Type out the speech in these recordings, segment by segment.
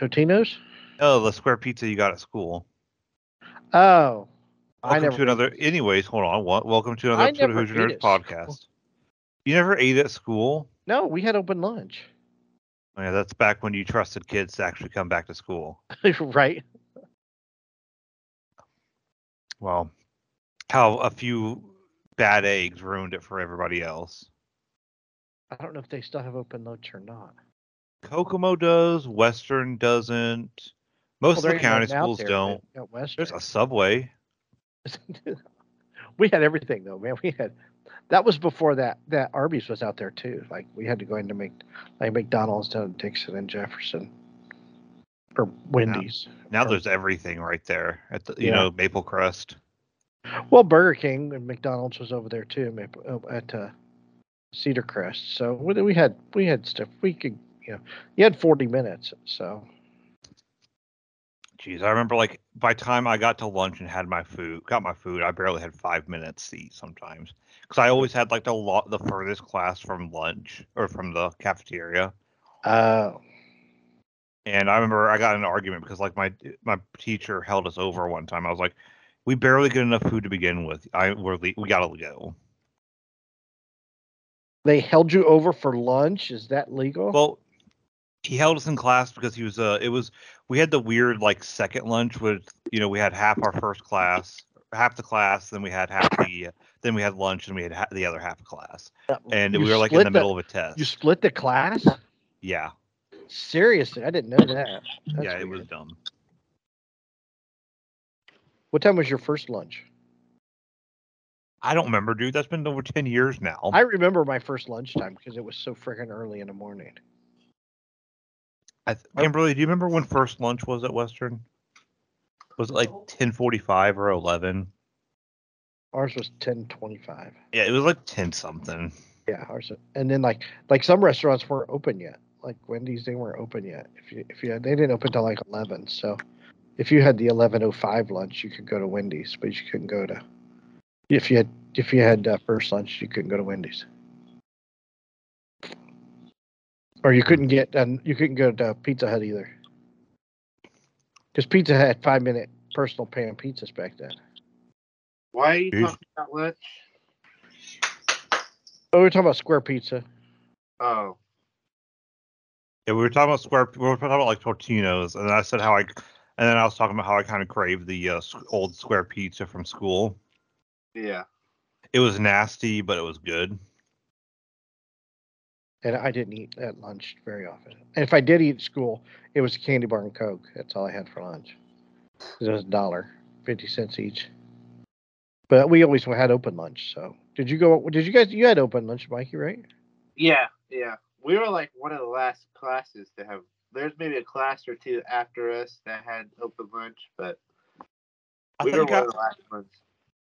Totino's? Oh, the square pizza you got at school. Oh, I Welcome never. to another. Anyways, hold on. Wel- Welcome to another I episode of Hoosier Nerds school. podcast. You never ate at school? No, we had open lunch. Oh, yeah, that's back when you trusted kids to actually come back to school. right. Well, how a few bad eggs ruined it for everybody else. I don't know if they still have open lunch or not. Kokomo does. Western doesn't. Most Well, of the county schools there don't. There's a Subway. we had everything though, man. We had that was before that that Arby's was out there too. Like we had to go into make like McDonald's down in Dixon and Jefferson. Or Wendy's. Now Or- there's everything right there at the you Yeah. know Maple Crest. Well, Burger King and McDonald's was over there too, uh, at uh, Cedar Crest. So we had we had stuff we could you know you had 40 minutes. So Jeez, I remember like by the time I got to lunch and had my food, got my food, I barely had five minutes to eat sometimes because I always had like the lot the furthest class from lunch or from the cafeteria. uh, And I remember I got in an argument because like my my teacher held us over one time. I was like, we barely get enough food to begin with. I we're le- we gotta go. they held you over for lunch. Is that legal? Well, he held us in class because he was uh it was we had the weird like second lunch with you know we had half our first class half the class then we had half the then we had lunch and we had ha- the other half of class and You we were like in split the middle of a test You split the class? yeah Seriously, I didn't know that. That's yeah it was dumb What time was your first lunch? i don't remember dude that's been over 10 years now I remember my first lunchtime because it was so freaking early in the morning. I th- kimberly do you remember when first lunch was at western was it like 10:45 or 11 Ours was ten twenty-five. yeah it was like 10 something Yeah, ours. And then like like some restaurants weren't open yet. Like Wendy's, they weren't open yet. If you if you had, they didn't open till like eleven. So if you had the eleven oh five lunch, you could go to Wendy's, but you couldn't go to. If you had if you had uh, first lunch, you couldn't go to Wendy's. Or you couldn't get and you couldn't go to Pizza Hut either. Because Pizza Hut had five minute personal pan pizzas back then. Why are you Jeez. talking about lunch? Oh, we were talking about square pizza. Oh, Yeah, we were talking about square. We were talking about like Tortino's, and I said how I, and then I was talking about how I kind of craved the uh, old square pizza from school. yeah. It was nasty, but it was good. And I didn't eat at lunch very often. And if I did eat at school, it was a candy bar and Coke. That's all I had for lunch. It was a dollar, fifty cents each. But we always had open lunch. So did you go? Did you guys? You had open lunch, Mikey, right? Yeah, yeah. We were like one of the last classes to have. There's maybe a class or two after us that had open lunch, but I we were one I, of the last ones.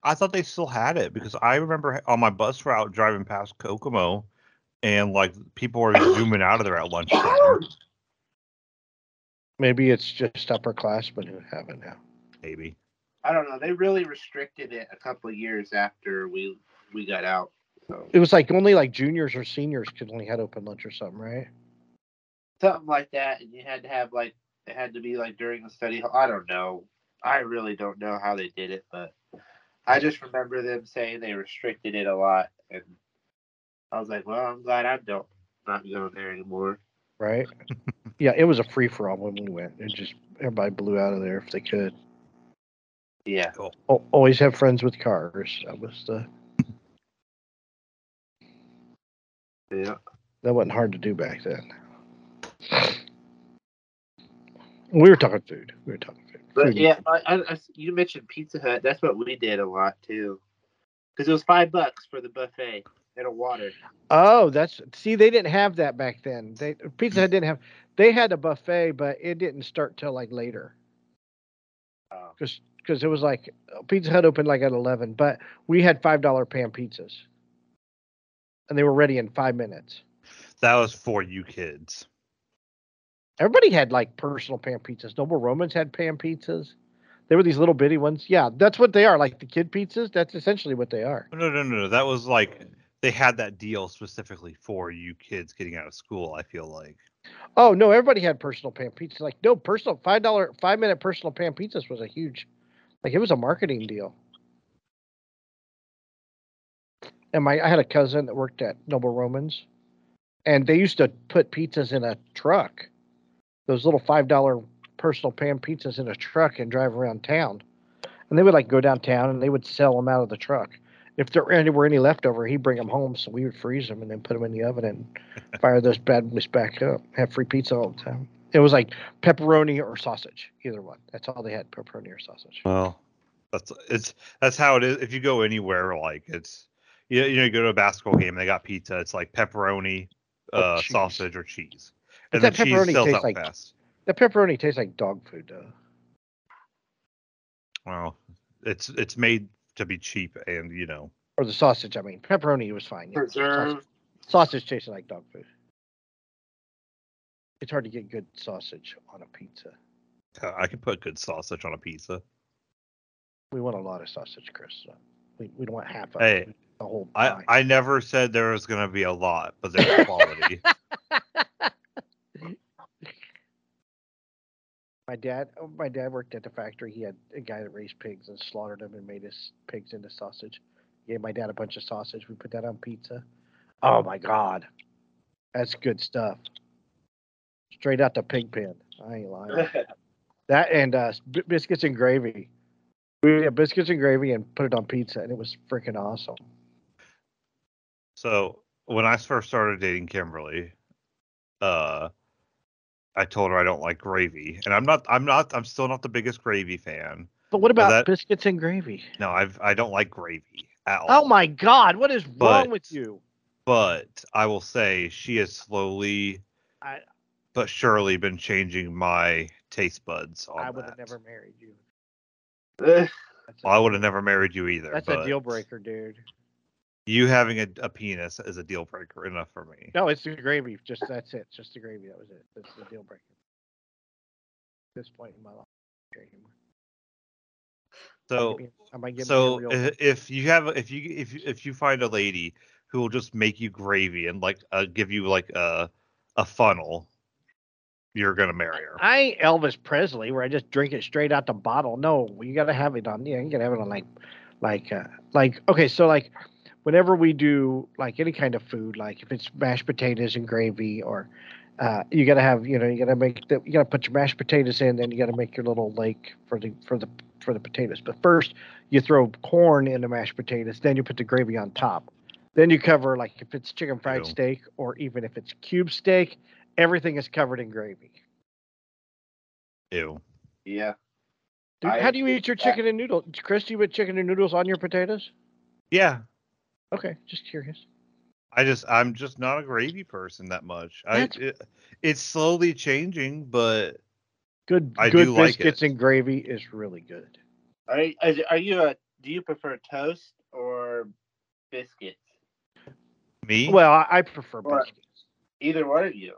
I thought they still had it because I remember on my bus route driving past Kokomo, and like people were zooming out of there at lunchtime. Maybe it's just upper upperclassmen who have it now. Maybe. I don't know. They really restricted it a couple of years after we we got out. So It was like only like juniors or seniors could only had open lunch or something, right? something like that, and you had to have like it had to be like during the study. hall. I don't know. I really don't know how they did it, but I just remember them saying they restricted it a lot, and I was like, well, I'm glad I don't not going there anymore. Right? yeah, it was a free for all when we went. It just everybody blew out of there if they could. Yeah. Al- Always have friends with cars. That was the Yeah. that wasn't hard to do back then. We were talking food. We were talking food. But Food. yeah, I, I, I- you mentioned Pizza Hut. That's what we did a lot too, because it was five bucks for the buffet and a water. Oh, that's see, they didn't have that back then. They Pizza Hut didn't have. They had a buffet, but it didn't start till like later Oh. because because it was like Pizza Hut opened like at eleven, but we had five dollar pan pizzas, and they were ready in five minutes. That was for you kids. Everybody had like personal pan pizzas. Noble Romans had pan pizzas. They were these little bitty ones. Yeah, that's what they are. Like the kid pizzas. That's essentially what they are. No, no, no, no. That was like they had that deal specifically for you kids getting out of school. I feel like. Oh no, everybody had personal pan pizzas. Like no personal five dollar five minute personal pan pizzas was a huge, like it was a marketing deal. And my I had a cousin that worked at Noble Romans, and they used to put pizzas in a truck, those little five dollar personal pan pizzas in a truck and drive around town, and they would like go downtown and they would sell them out of the truck. If there any- were any left over, he'd bring them home, so we would freeze them and then put them in the oven and fire those bad boys back up. Have free pizza all the time. It was like pepperoni or sausage, either one. That's all they had, pepperoni or sausage. Well, that's it's that's how it is. If you go anywhere, like it's you know, you know you go to a basketball game, and they got pizza. It's like pepperoni, uh, cheese. sausage, or cheese, But and the that cheese sells tastes out like- fast. The pepperoni tastes like dog food, though. Well, it's it's made to be cheap, and you know, Or the sausage, I mean. Pepperoni was fine. yeah. Preserve. Sausage, sausage tasted like dog food. It's hard to get good sausage on a pizza. uh, I could put good sausage on a pizza. We want a lot of sausage, Chris. So we, we don't want half of Hey, it. The whole I. I never said there was gonna be a lot, but there's quality. My dad, oh, my dad worked at the factory. He had a guy that raised pigs and slaughtered them and made his pigs into sausage. Gave my dad a bunch of sausage. We put that on pizza. Oh my god, that's good stuff. Straight out the pig pen. I ain't lying. that and uh, b- biscuits and gravy. We had biscuits and gravy and put it on pizza, and it was freaking awesome. So when I first started dating Kimberly, uh, I told her I don't like gravy, and I'm not. I'm not. I'm still not the biggest gravy fan. But what about that- biscuits and gravy? No, I've. I don't like gravy at oh all. Oh my god, what is wrong with you? But I will say she has slowly, I- but surely, been changing my taste buds on I would have never married you. Ugh. That's a- Well, I would have never married you either. That's but a deal breaker, dude. You having a, a penis is a deal breaker enough for me. No, it's the gravy. Just that's it. Just the gravy. That was it. That's the deal breaker. At this point in my life. Anymore. So Give me- I so real, if you have if you if you- if you find a lady who will just make you gravy and like uh, give you like a a funnel you're gonna marry her I ain't Elvis Presley where I just drink it straight out the bottle. No, you gotta have it on. Yeah, you gotta have it on like, like, uh, like. Okay, so like, whenever we do like any kind of food, like if it's mashed potatoes and gravy, or uh, you gotta have, you know, you gotta make the, you gotta put your mashed potatoes in, then you gotta make your little lake for the for the for the potatoes. But first, you throw corn in the mashed potatoes, then you put the gravy on top. Then you cover like if it's chicken fried Ew. steak or even if it's cube steak, everything is covered in gravy. ew Yeah. Dude, I how do you eat your with that. chicken and noodles? Chris, do you put chicken and noodles on your potatoes? yeah Okay, just curious. i just i'm just not a gravy person that much i it, it's slowly changing but Good, I good do like biscuits it. and gravy is really good. Are you- are are you a? Do you prefer toast or biscuits? me Well, I, I prefer Or- biscuits. Either one of you.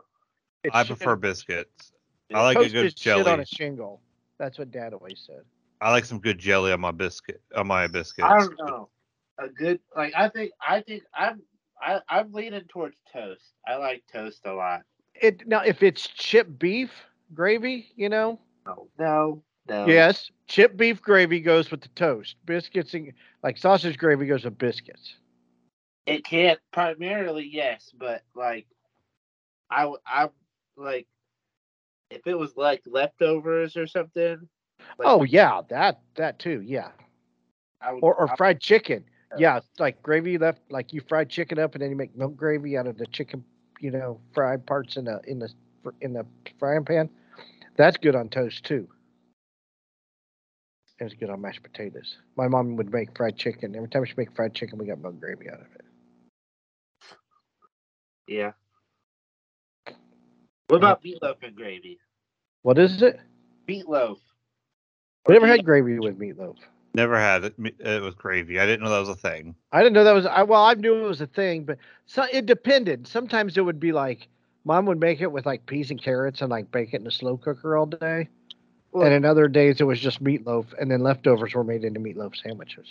It's i shit- prefer biscuits i like a good is shit on a shingle. That's what Dad always said. i like some good jelly on my biscuit on my biscuits I don't know. A good like I think I think I'm I, I'm leaning towards toast. I like toast a lot. It now if it's chip beef gravy, you know, No, no, no. yes, chip beef gravy goes with the toast. Biscuits and like sausage gravy goes with biscuits. It can't primarily yes, but like I I like if it was like leftovers or something. Like, oh yeah, that that too, yeah. I would, Or or fried chicken. Yeah, like gravy left, like you fried chicken up, and then you make milk gravy out of the chicken, you know, fried parts in the in the in the frying pan. That's good on toast too. It's good on mashed potatoes. My mom would make fried chicken. Every time she make fried chicken, we got milk gravy out of it. yeah. What about meatloaf and gravy? What is it? Meatloaf. We never had gravy with meatloaf. Never had it it with gravy i didn't know that was a thing I didn't know that was. I well, I knew it was a thing, but so it depended. Sometimes it would be like mom would make it with like peas and carrots and like bake it in a slow cooker all day. Well- and in other days it was just meatloaf, and then leftovers were made into meatloaf sandwiches.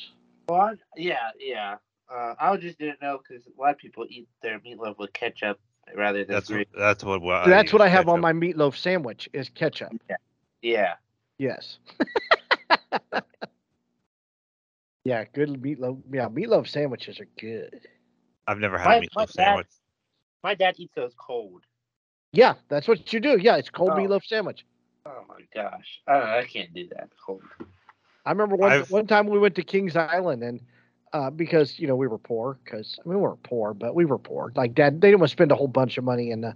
Well, I- yeah, yeah. Uh, I just didn't know because a lot of people eat their meatloaf with ketchup rather than That's green. what, that's what. what That's what I have on my meatloaf sandwich is ketchup. Yeah. Yes. yeah, good meatloaf. Yeah, meatloaf sandwiches are good. I've never had My- a my meatloaf dad- sandwich. My dad eats those cold. Yeah, that's what you do. Yeah, it's cold Oh. meatloaf sandwich. Oh my gosh. I, I can't do that cold. I remember one I've- one time we went to Kings Island and uh, because you know we were poor because I mean we weren't poor but we were poor like dad they didn't want to spend a whole bunch of money in the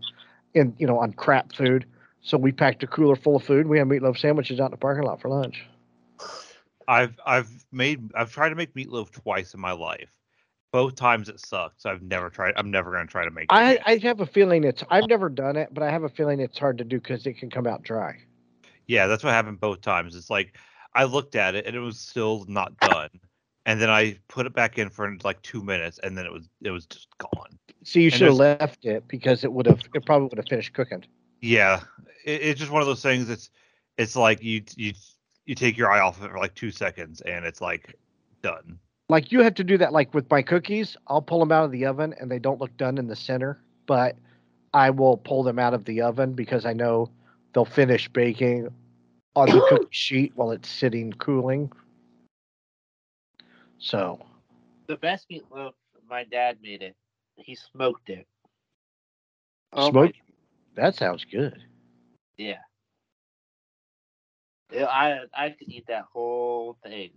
in you know on crap food so we packed a cooler full of food we had meatloaf sandwiches out in the parking lot for lunch I've I've made I've tried to make meatloaf twice in my life. Both times it sucked. So I've never tried. I'm never gonna try to make. it I again. I have a feeling it's I've never done it but I have a feeling it's hard to do because it can come out dry Yeah, that's what happened both times. It's like I looked at it and it was still not done, and then I put it back in for like two minutes, and then it was it was just gone. so you should have left it because it would have it probably would have finished cooking Yeah, it, it's just one of those things. It's it's like you you you take your eye off of it for like two seconds, and it's like done. like you have to do that like with my cookies i'll pull them out of the oven and they don't look done in the center but i will pull them out of the oven because i know they'll finish baking on the cookie sheet while it's sitting cooling so The best meatloaf, my dad made it. He smoked it. Oh my- smoke that sounds good Yeah. Yeah, I I could eat that whole thing.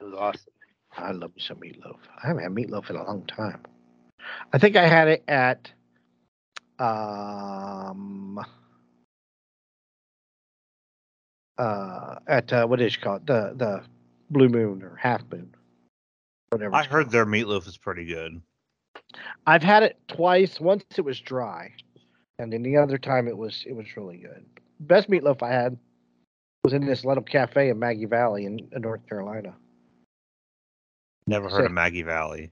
It was awesome. i love me some meatloaf i haven't had meatloaf in a long time i think i had it at um uh at uh, what is it called the the blue moon or half moon whatever I heard called. their meatloaf is pretty good. i've had it twice once it was dry and then the other time it was it was really good best meatloaf i had was in this little cafe in maggie valley in, in north carolina Never heard Sick. of Maggie Valley.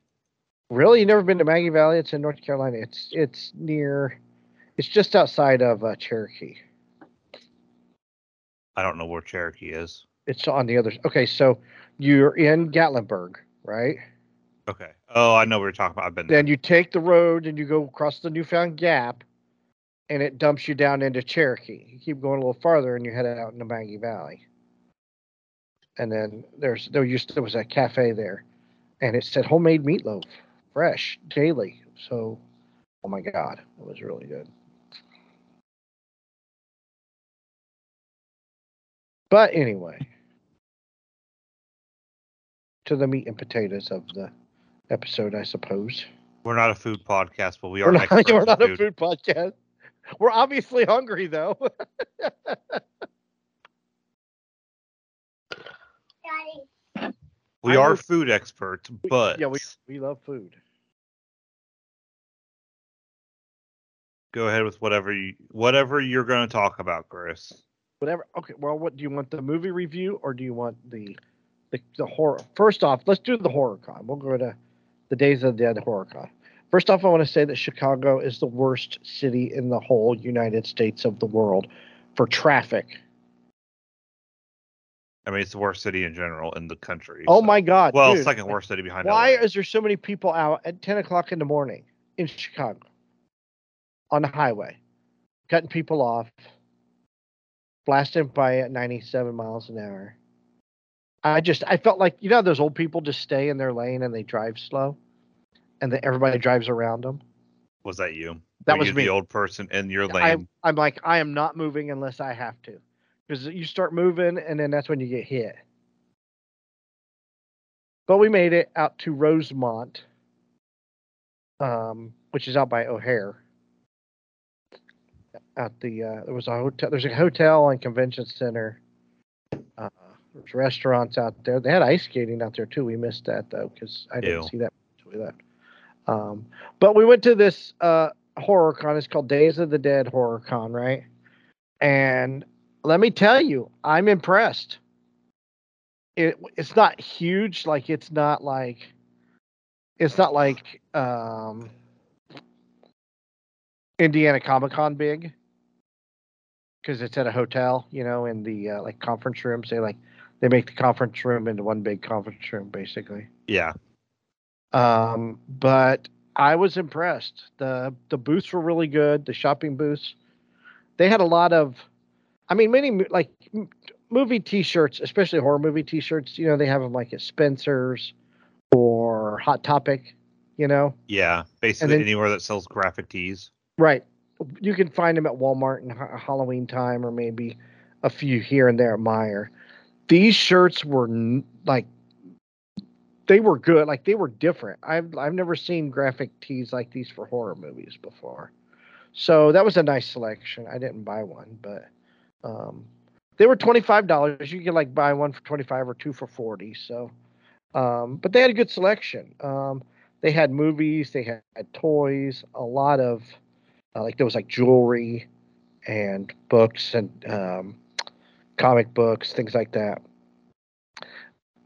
Really, you never been to Maggie Valley? It's in North Carolina. It's it's near, it's just outside of uh, Cherokee. I don't know where Cherokee is. It's on the other. Okay, so you're in Gatlinburg, right? Okay. Oh, I know what you're talking about. I've been there. Then you take the road and you go across the Newfound Gap, and it dumps you down into Cherokee. You keep going a little farther, and you head out into Maggie Valley. And then there's there used there was a cafe there, and it said homemade meatloaf, fresh daily. So, oh my god, it was really good. But anyway, to the meat and potatoes of the episode, I suppose. We're not a food podcast, but we are We're not, we're not a food. food podcast. We're obviously hungry though. We are food experts, but yeah, we we love food. go ahead with whatever you whatever you're going to talk about, Chris. Whatever. Okay. Well, what do you want? The movie review or do you want the the, the horror? First off, let's do the horror con. We'll go to the Days of the Dead horror con. First off, I want to say that Chicago is the worst city in the whole United States of the world for traffic. I mean, it's the worst city in general in the country. Oh so- my God! Well, dude. second worst city behind. Why LA. is there so many people out at 10 o'clock in the morning in Chicago on the highway, cutting people off, blasting by at 97 miles an hour? I just, I felt like, you know, those old people just stay in their lane and they drive slow and then everybody drives around them. was that you? That Were was you me. the old person in your I, lane. I'm like, I am not moving unless I have to. Because you start moving and then that's when you get hit. But we made it out to Rosemont, um, which is out by O'Hare. At the uh, there was a hotel. There's a hotel and convention center. Uh, there's restaurants out there. They had ice skating out there too. We missed that though because I didn't Ew. see that until we left. Um, but we went to this uh, horror con. It's called Days of the Dead Horror Con, right? And let me tell you, I'm impressed. It it's not huge, like it's not like it's not like um Indiana Comic Con big because it's at a hotel, you know, in the uh, like conference room, say like they make the conference room into one big conference room, basically. Yeah. Um, but I was impressed. the The booths were really good. The shopping booths, they had a lot of, I mean, many like m- movie T-shirts, especially horror movie T-shirts. You know, they have them like at Spencer's or Hot Topic. You know, Yeah. Basically then- anywhere that sells graphic tees. right? You can find them at Walmart in ha- Halloween time, or maybe a few here and there at Meijer. These shirts were n- like they were good. Like they were different. I've I've never seen graphic tees like these for horror movies before. So that was a nice selection. I didn't buy one, but um, they were twenty five dollars. You could like buy one for twenty five or two for forty. So, um, but they had a good selection. Um, they had movies. They had, had toys. A lot of uh, like there was like jewelry and books and um, comic books, things like that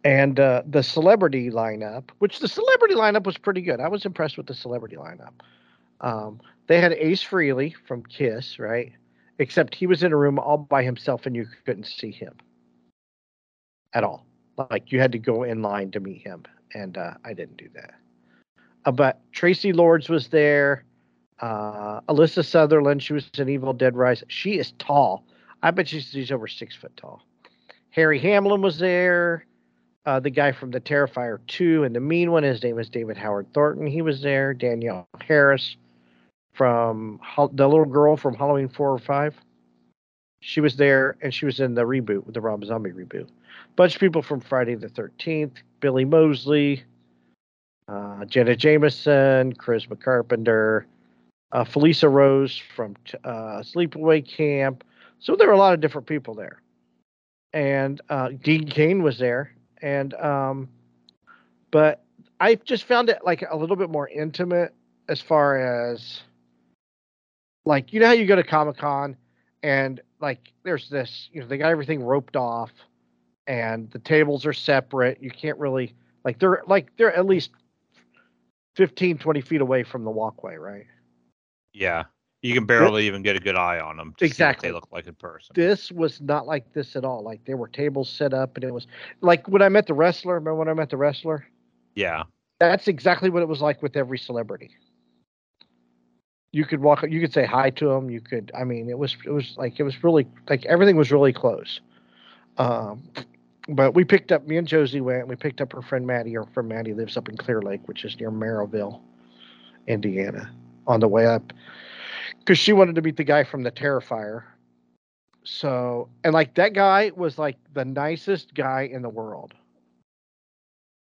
and uh, the celebrity lineup, which the celebrity lineup was pretty good. I was impressed with the celebrity lineup. Um, they had Ace Frehley from Kiss, right? Except he was in a room all by himself and you couldn't see him at all. Like you had to go in line to meet him, and uh, I didn't do that. Uh, but Traci Lords was there. Uh, Alyssa Sutherland, she was in Evil Dead Rise. She is tall. I bet she's, she's over six foot tall. Harry Hamlin was there uh, the guy from the Terrifier 2 and the mean one. His name is David Howard Thornton. He was there. Danielle Harris from the little girl from Halloween 4 or 5. She was there and she was in the reboot, with the Rob Zombie reboot. Bunch of people from Friday the 13th Billy Moseley, uh, Jenna Jameson, Chris Carpenter, uh, Felisa Rose from uh, Sleepaway Camp. So there were a lot of different people there. And uh, Dean Cain was there and um but i just found it like a little bit more intimate as far as like you know how you go to comic-con and like there's this you know they got everything roped off and the tables are separate you can't really like they're like they're at least 15 20 feet away from the walkway right Yeah. You can barely even get a good eye on them. To Exactly. They look like in person. this was not like this at all like there were tables set up and it was like when i met the wrestler remember when i met the wrestler Yeah. that's exactly what it was like with every celebrity. You could walk, you could say hi to them. You could, I mean, it was, it was like, it was really like everything was really close. Um, but we picked up, me and Josie went, we picked up her friend Maddie. Her friend Maddie lives up in Clear Lake, which is near Merrillville, Indiana, on the way up because she wanted to meet the guy from the Terrifier. So, and like that guy was like the nicest guy in the world.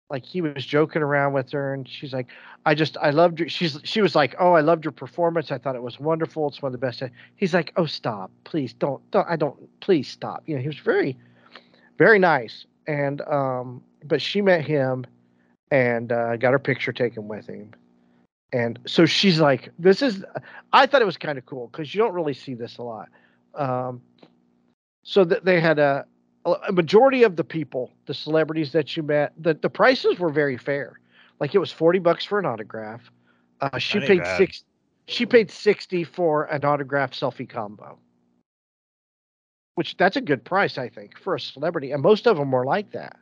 Like he was joking around with her and she's like i just i loved your she's she was like oh i loved your performance. I thought it was wonderful. It's one of the best he's like oh stop. Please don't don't i don't please stop. You know he was very very nice. And um but she met him and uh, got her picture taken with him and so she's like this is i thought it was kind of cool because you don't really see this a lot um so that they had a a majority of the people, the celebrities that you met, the, the prices were very fair. Like it was 40 bucks for an autograph. Uh, she paid bad. six she paid 60 for an autograph selfie combo. Which that's a good price, I think, for a celebrity. And most of them were like that.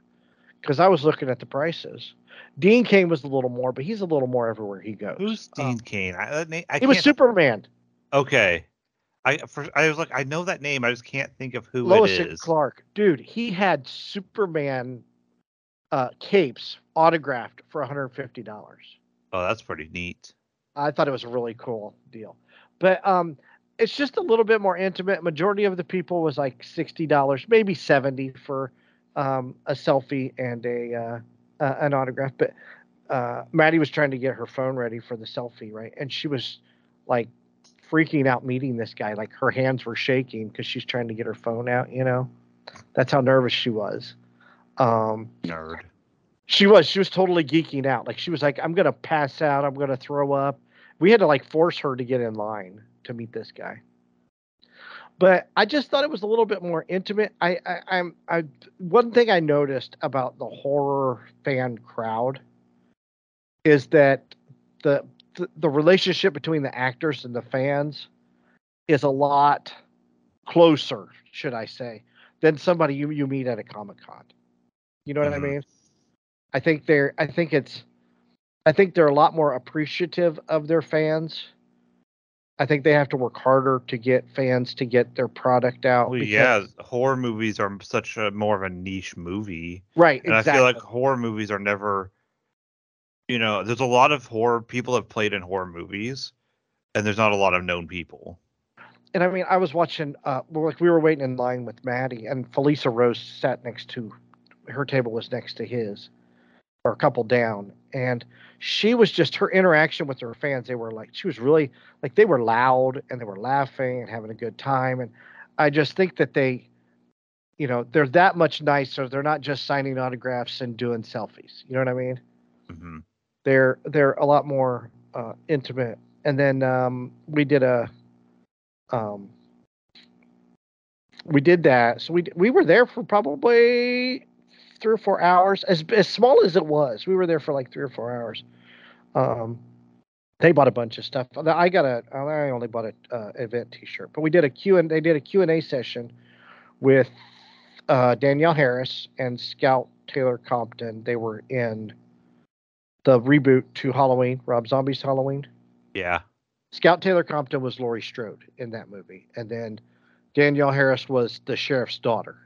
Because I was looking at the prices. Dean Cain was a little more, but he's a little more everywhere he goes. Who's Um, Dean Cain? I, that na- I he was Superman. Okay. I for, I was like, I know that name. I just can't think of who Lois it and. Clark, dude, he had Superman uh, capes autographed for $150. Oh, that's pretty neat. I thought it was a really cool deal, but um, it's just a little bit more intimate. Majority of the people was like sixty dollars, maybe seventy for um, a selfie and a uh, uh, an autograph. But uh, Maddie was trying to get her phone ready for the selfie, right? And she was like freaking out meeting this guy. Like her hands were shaking because she's trying to get her phone out. You know, that's how nervous she was. Um, Nerd. she was. She was totally geeking out. Like she was like, "I'm gonna pass out. I'm gonna throw up." We had to like force her to get in line to meet this guy. But I just thought it was a little bit more intimate. I, I I'm I one thing I noticed about the horror fan crowd is that the the, the relationship between the actors and the fans is a lot closer, should I say. than somebody you you meet at a comic con. You know what Mhm. I mean? I think they're I think it's I think they're a lot more appreciative of their fans. I think they have to work harder to get fans to get their product out. Well, yeah, horror movies are such a more of a niche movie, right. and exactly. I feel like horror movies are never, you know, there's a lot of horror people have played in horror movies, and there's not a lot of known people. and I mean, I was watching. Uh, like we were waiting in line with Maddie, and Felisa Rose sat next to her table was next to his, or a couple down, and she was just her interaction with her fans. They were like, she was really like they were loud and they were laughing and having a good time, and I just think that they, you know, they're that much nicer. They're not just signing autographs and doing selfies. You know what I mean? hmm they're they're a lot more uh, intimate. And then um, we did a um, we did that. So we we were there for probably three or four hours. As as small as it was, we were there for like three or four hours. Um, they bought a bunch of stuff. I got a I only bought a uh, event T-shirt, but we did a Q and they did a Q and A session with uh, Danielle Harris and Scout Taylor Compton. They were in the reboot to Halloween, Rob Zombie's Halloween. Yeah. Scout Taylor Compton was Laurie Strode in that movie, and then Danielle Harris was the sheriff's daughter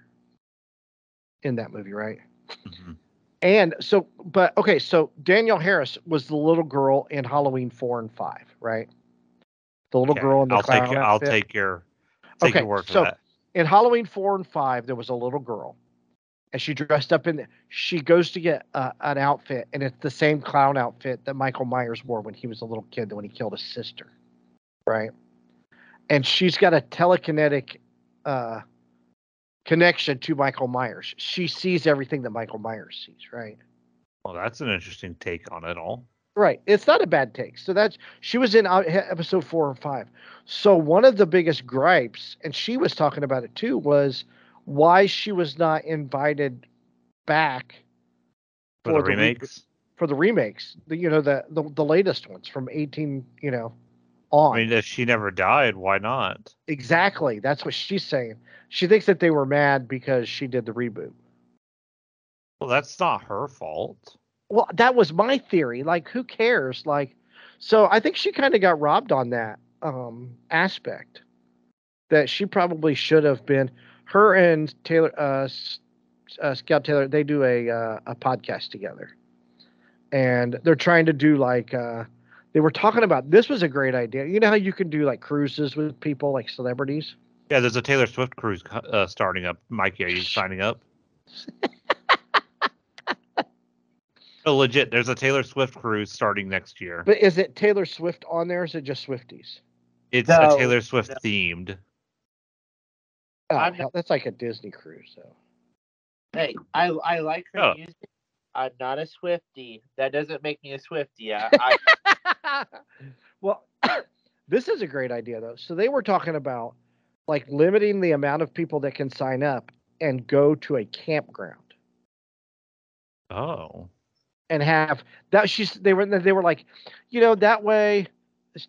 in that movie, right? Hmm And so, but okay, so Danielle Harris was the little girl in Halloween four and five, right? The little Okay, girl in the I'll take clown your, I'll take your take Okay, your word for so- that. in Halloween four and five, there was a little girl, and she dressed up in. She goes to get uh, an outfit, and it's the same clown outfit that Michael Myers wore when he was a little kid, when he killed his sister, right? And she's got a telekinetic uh, connection to Michael Myers. She sees everything that Michael Myers sees, right? Well, that's an interesting take on it all. Right. It's not a bad take. So that's she was in uh, episode four and five. So one of the biggest gripes, and she was talking about it too, was why she was not invited back For, the For the remakes, for the remakes. The you know the the, the latest ones from eighteen you know on. I mean, if she never died, why not? exactly. That's what she's saying. She thinks that they were mad because she did the reboot. Well, that's not her fault. Well, that was my theory. Like, who cares? Like, so I think she kind of got robbed on that um aspect. That she probably should have been. Her and Taylor, uh, uh Scout Taylor, they do a uh, a podcast together, and they're trying to do like uh they were talking about. This was a great idea. You know how you can do like cruises with people, like celebrities. Yeah, there's a Taylor Swift cruise uh, starting up. Mikey, are you signing up? oh, legit. There's a Taylor Swift cruise starting next year. But is it Taylor Swift on there? Or is it just Swifties? It's No, a Taylor Swift no. themed. Oh, hell, that's like a Disney cruise, though. Hey, I I like her Oh. music. I'm not a Swifty. That doesn't make me a Swifty. I, I well, this is a great idea though. So they were talking about like limiting the amount of people that can sign up and go to a campground Oh. and have that. She's they were they were like, you know, that way.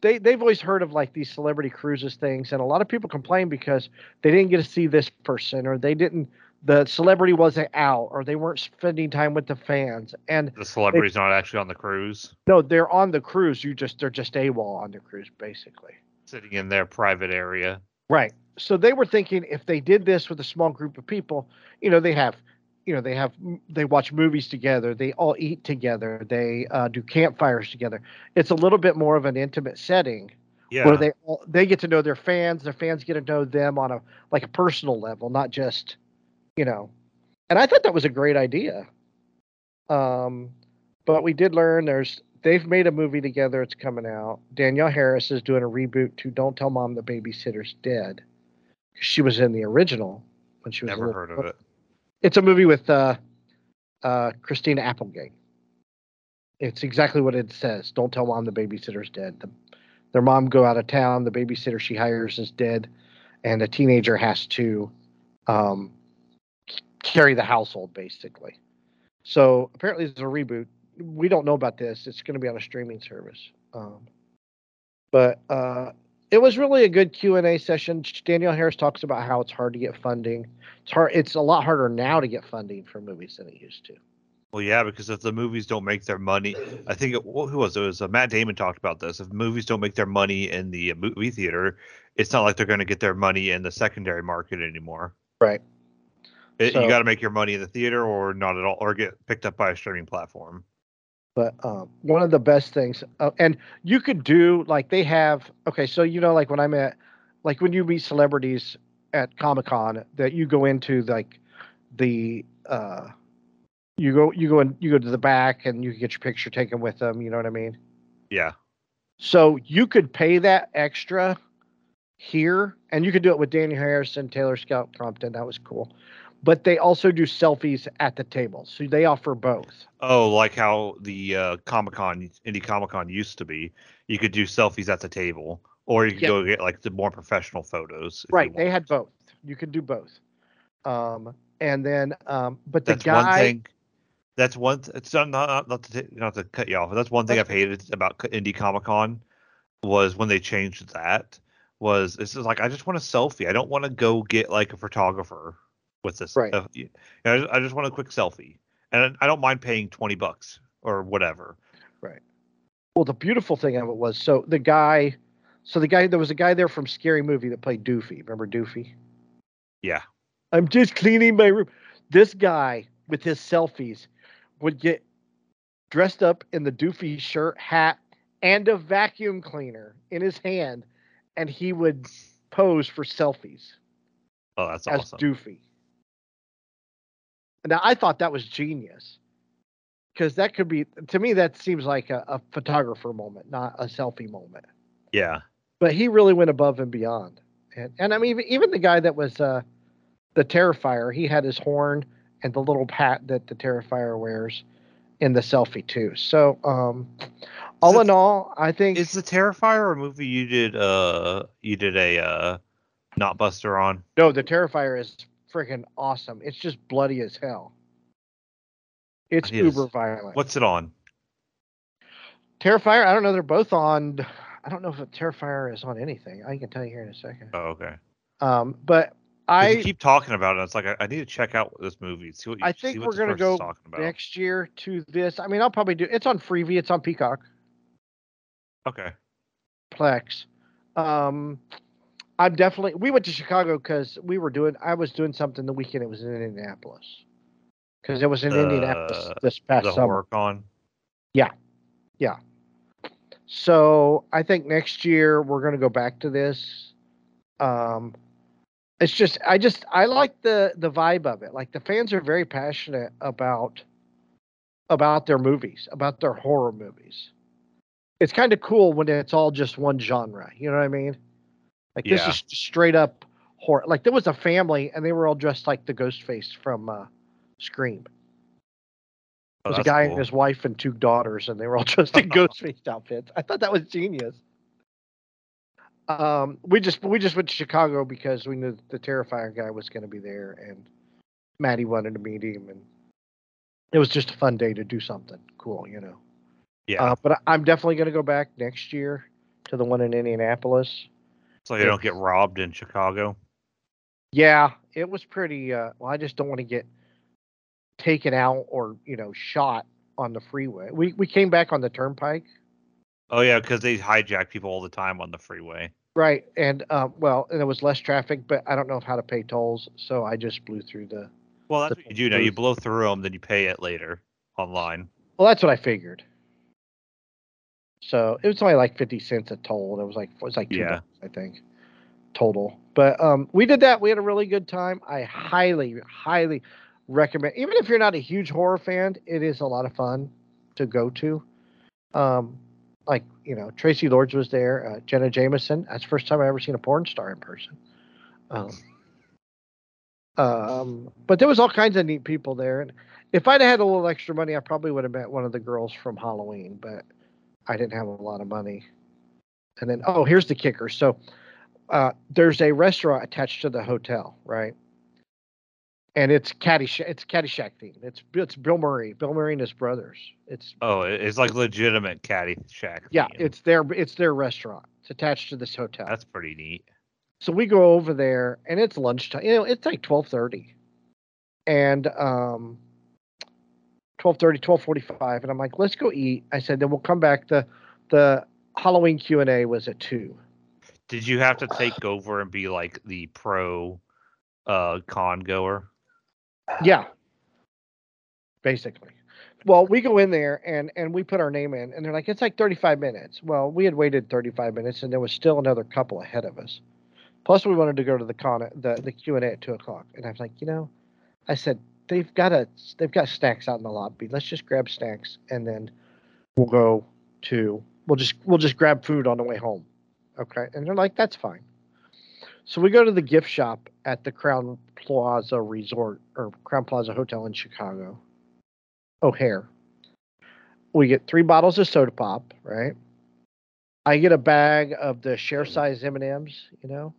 They they've always heard of like these celebrity cruises things, and a lot of people complain because they didn't get to see this person, or they didn't. The celebrity wasn't out, or they weren't spending time with the fans, and The celebrity's not actually on the cruise, no, they're on the cruise. You just they're just AWOL on the cruise, basically. sitting in their private area. Right. So they were thinking if they did this with a small group of people, you know, they have, you know, they have, they watch movies together, they all eat together, they uh, do campfires together. It's a little bit more of an intimate setting Yeah. where they all, they get to know their fans, their fans get to know them on a like a personal level, not just, you know. And I thought that was a great idea. Um, but we did learn there's they've made a movie together. It's coming out. Danielle Harris is doing a reboot to "Don't Tell Mom the Babysitter's Dead." She was in the original when she was Never heard of it. It's a movie with uh, uh, Christina Applegate. It's exactly what it says. Don't tell mom the babysitter's dead. The, their mom go out of town. The babysitter she hires is dead, and a teenager has to um, carry the household basically. So apparently, it's a reboot. We don't know about this. It's going to be on a streaming service. Um, but uh, it was really a good Q and A session. Danielle Harris talks about how it's hard to get funding. It's hard. It's a lot harder now to get funding for movies than it used to. Well, yeah, because if the movies don't make their money, I think it, who was it? it was uh, Matt Damon talked about this. If movies don't make their money in the movie theater, it's not like they're going to get their money in the secondary market anymore. Right. It, So- you got to make your money in the theater or not at all, or get picked up by a streaming platform. But um, one of the best things, uh, and you could do like they have. Okay, so you know, like when I'm at, like when you meet celebrities at Comic Con, that you go into like the, uh, you go you go and you go to the back and you can get your picture taken with them. You know what I mean? Yeah. So you could pay that extra here, and you could do it with Danny Harrison, Taylor Scout Compton. That was cool. But they also do selfies at the table, so they offer both. Oh, like how the uh, Comic Con, Indie Comic Con used to be. You could do selfies at the table, or you could Yeah. go get like the more professional photos. Right, they had both. You could do both. Um, and then, um, but the That's one guy, thing. That's one. Th- it's not not not to, not to cut you off. That's one thing I've hated about Indie Comic Con was when they changed that. Was this is like I just want a selfie. I don't want to go get like a photographer with this. Right. Uh, you know, I just, I just want a quick selfie, and I don't mind paying twenty bucks or whatever. Right. Well, the beautiful thing of it was, so the guy, so the guy, there was a guy there from Scary Movie that played Doofy. Remember Doofy? Yeah. I'm just cleaning my room. This guy with his selfies would get dressed up in the Doofy shirt, hat, and a vacuum cleaner in his hand, and he would pose for selfies Oh, that's as awesome. Doofy. Now I thought that was genius. Because that could be to me that seems like a, a photographer moment, not a selfie moment. yeah. But he really went above and beyond. And and I mean even, the guy that was uh the Terrifier, he had his horn and the little hat that the Terrifier wears in the selfie too. So um all it- in all, I think Is the Terrifier a movie you did? Uh, you did a uh, not Buster on. No, the Terrifier is freaking awesome. It's just bloody as hell. It's It uber violent. What's it on? Terrifier? I don't know. They're both on. I don't know if a Terrifier is on anything. I can tell you here in a second. Oh, okay. Um, but I keep talking about it. It's like I, I need to check out this movie. See what you, I see think what we're gonna go next year to this. I mean, I'll probably do. It's on Freevee. It's on Peacock Okay. Plex. Um, I'm definitely. We went to Chicago because we were doing. I was doing something the weekend. It was in Indianapolis because it was in Indianapolis Uh, this past The summer. yeah, yeah. So I think next year we're going to go back to this. Um, it's just I just I like the the vibe of it. Like the fans are very passionate about about their movies, about their horror movies. It's kind of cool when it's all just one genre. You know what I mean? Like this is straight up horror. Like there was a family and they were all dressed like the ghost face from uh, Scream. Oh, was a guy cool. and his wife and two daughters, and they were all dressed in ghost face outfits. I thought that was genius. Um, we just we just went to Chicago because we knew the Terrifier guy was going to be there, and Maddie wanted to meet him, and it was just a fun day to do something cool, you know. Yeah. Uh, but I- I'm definitely going to go back next year to the one in Indianapolis. So you don't get robbed in Chicago. Yeah, it was pretty. Uh, well, I just don't want to get taken out or you know shot on the freeway. We we came back on the turnpike. Oh yeah, because they hijack people all the time on the freeway. Right, and um, well, and there was less traffic, but I don't know how to pay tolls, so I just blew through the. Well, that's The what you do now. You blow through them, then you pay it later online. Well, that's what I figured. So it was only like fifty cents a toll. and It was like it was like two Yeah. I think, total. But um, we did that. We had a really good time. I highly, highly recommend. Even if you're not a huge horror fan, it is a lot of fun to go to. Um, like you know, Traci Lords was there. Uh, Jenna Jameson. That's the first time I ever seen a porn star in person. Um, um, but there was all kinds of neat people there, and if I'd had a little extra money, I probably would have met one of the girls from Halloween, but I didn't have a lot of money. And then, oh, here's the kicker. So, uh, there's a restaurant attached to the hotel, right? And it's Caddyshack. It's Caddyshack themed. It's it's Bill Murray, Bill Murray and his brothers. It's Oh, it's like legitimate caddy shack. yeah, theme. it's their it's their restaurant. It's attached to this hotel. That's pretty neat. so we go over there and it's lunchtime. You know, it's like twelve thirty, and um, 12.30, 12.45. and I'm like, let's go eat. I said, then we'll come back. the The Halloween Q and A was at two. Did you have to take over and be like the pro uh con goer? Yeah. Basically. Well, we go in there and and we put our name in and they're like, it's like 35 minutes. Well, we had waited 35 minutes and there was still another couple ahead of us. Plus we wanted to go to the con the, the Q and A at two o'clock. And I was like, you know, I said, they've got a they've got snacks out in the lobby. Let's just grab snacks and then we'll go to we'll just we'll just grab food on the way home. Okay. And they're like, that's fine. So we go to the gift shop at the Crowne Plaza Resort or Crowne Plaza Hotel in Chicago. O'Hare. We get three bottles of soda pop, right? I get a bag of the share size M and M's. You know,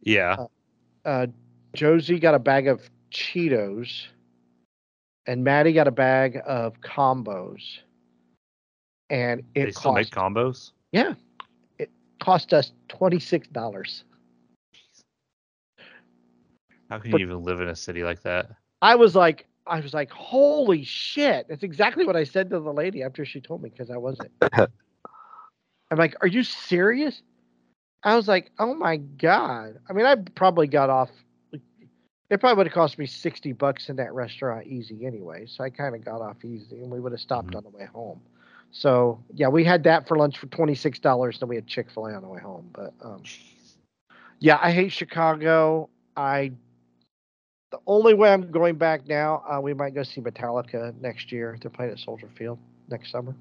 Yeah. uh, Josie got a bag of Cheetos, and Maddie got a bag of combos. And they it still make combos. yeah, it cost us twenty six dollars. How can But- you even live in a city like that? I was like, I was like, holy shit! That's exactly what I said to the lady after she told me because I wasn't. I'm like, are you serious? I was like, oh my god! I mean, I probably got off. It probably would have cost me sixty bucks in that restaurant easy anyway, so I kind of got off easy, and we would have stopped Mhm. on the way home. So yeah, we had that for lunch for twenty six dollars. Then we had Chick fil A on the way home. But um, yeah, I hate Chicago. I the only way I'm going back now, uh, we might go see Metallica next year. They're playing at Soldier Field next summer,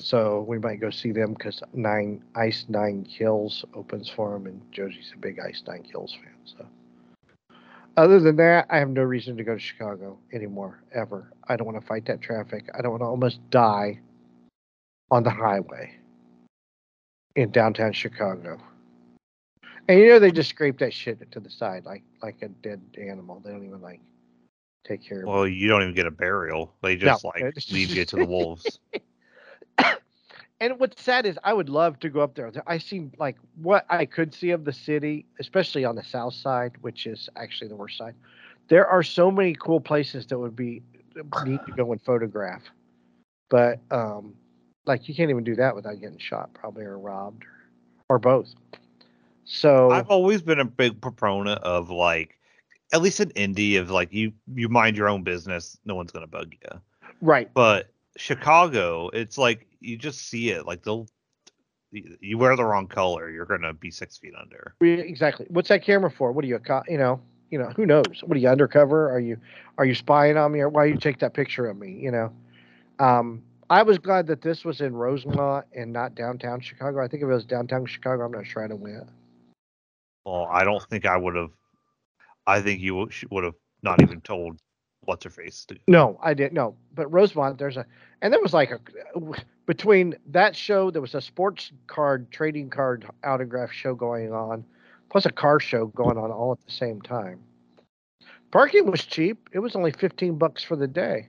so we might go see them because Nine Ice Nine Kills opens for them, and Josie's a big Ice Nine Kills fan. So, other than that, I have no reason to go to Chicago anymore ever. I don't want to fight that traffic. I don't want to almost die on the highway in downtown Chicago. And you know they just scrape that shit to the side like like a dead animal. They don't even like take care of it. Well, you don't even get a burial. They just No, like leave you to the wolves. And what's sad is I would love to go up there. I see like what I could see of the city, especially on the south side, which is actually the worst side. There are so many cool places that would be neat to go and photograph. But um like you can't even do that without getting shot probably or robbed or, or both. So I've always been a big proponent of like, at least in Indy, of like you you mind your own business, no one's gonna bug you. right. But Chicago, it's like you just see it. Like they'll you wear the wrong color, you're gonna be six feet under. Exactly. What's that camera for? What are you, you know, you know, who knows? What are you undercover? Are you, are you spying on me, or why you take that picture of me? You know, um, I was glad that this was in Rosemont and not downtown Chicago. I think if it was downtown Chicago, I'm not sure I'd have went. Well, I don't think I would have. I think you would have not even told what's her face. To, No, I didn't. No, but Rosemont, there's a, and there was like a, between that show, there was a sports card trading card autograph show going on, plus a car show going on all at the same time. Parking was cheap. It was only 15 bucks for the day,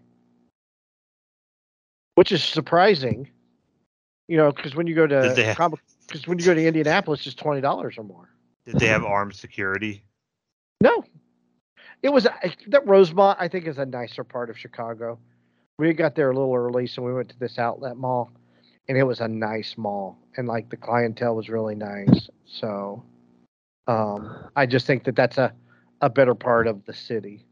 which is surprising. You know, because when you go to have- because when you go to Indianapolis, it's twenty dollars or more. did they have armed security? No, it was that Rosemont. I think is a nicer part of Chicago. We got there a little early, so we went to this outlet mall, and it was a nice mall, and like the clientele was really nice. So, um, I just think that that's a a better part of the city.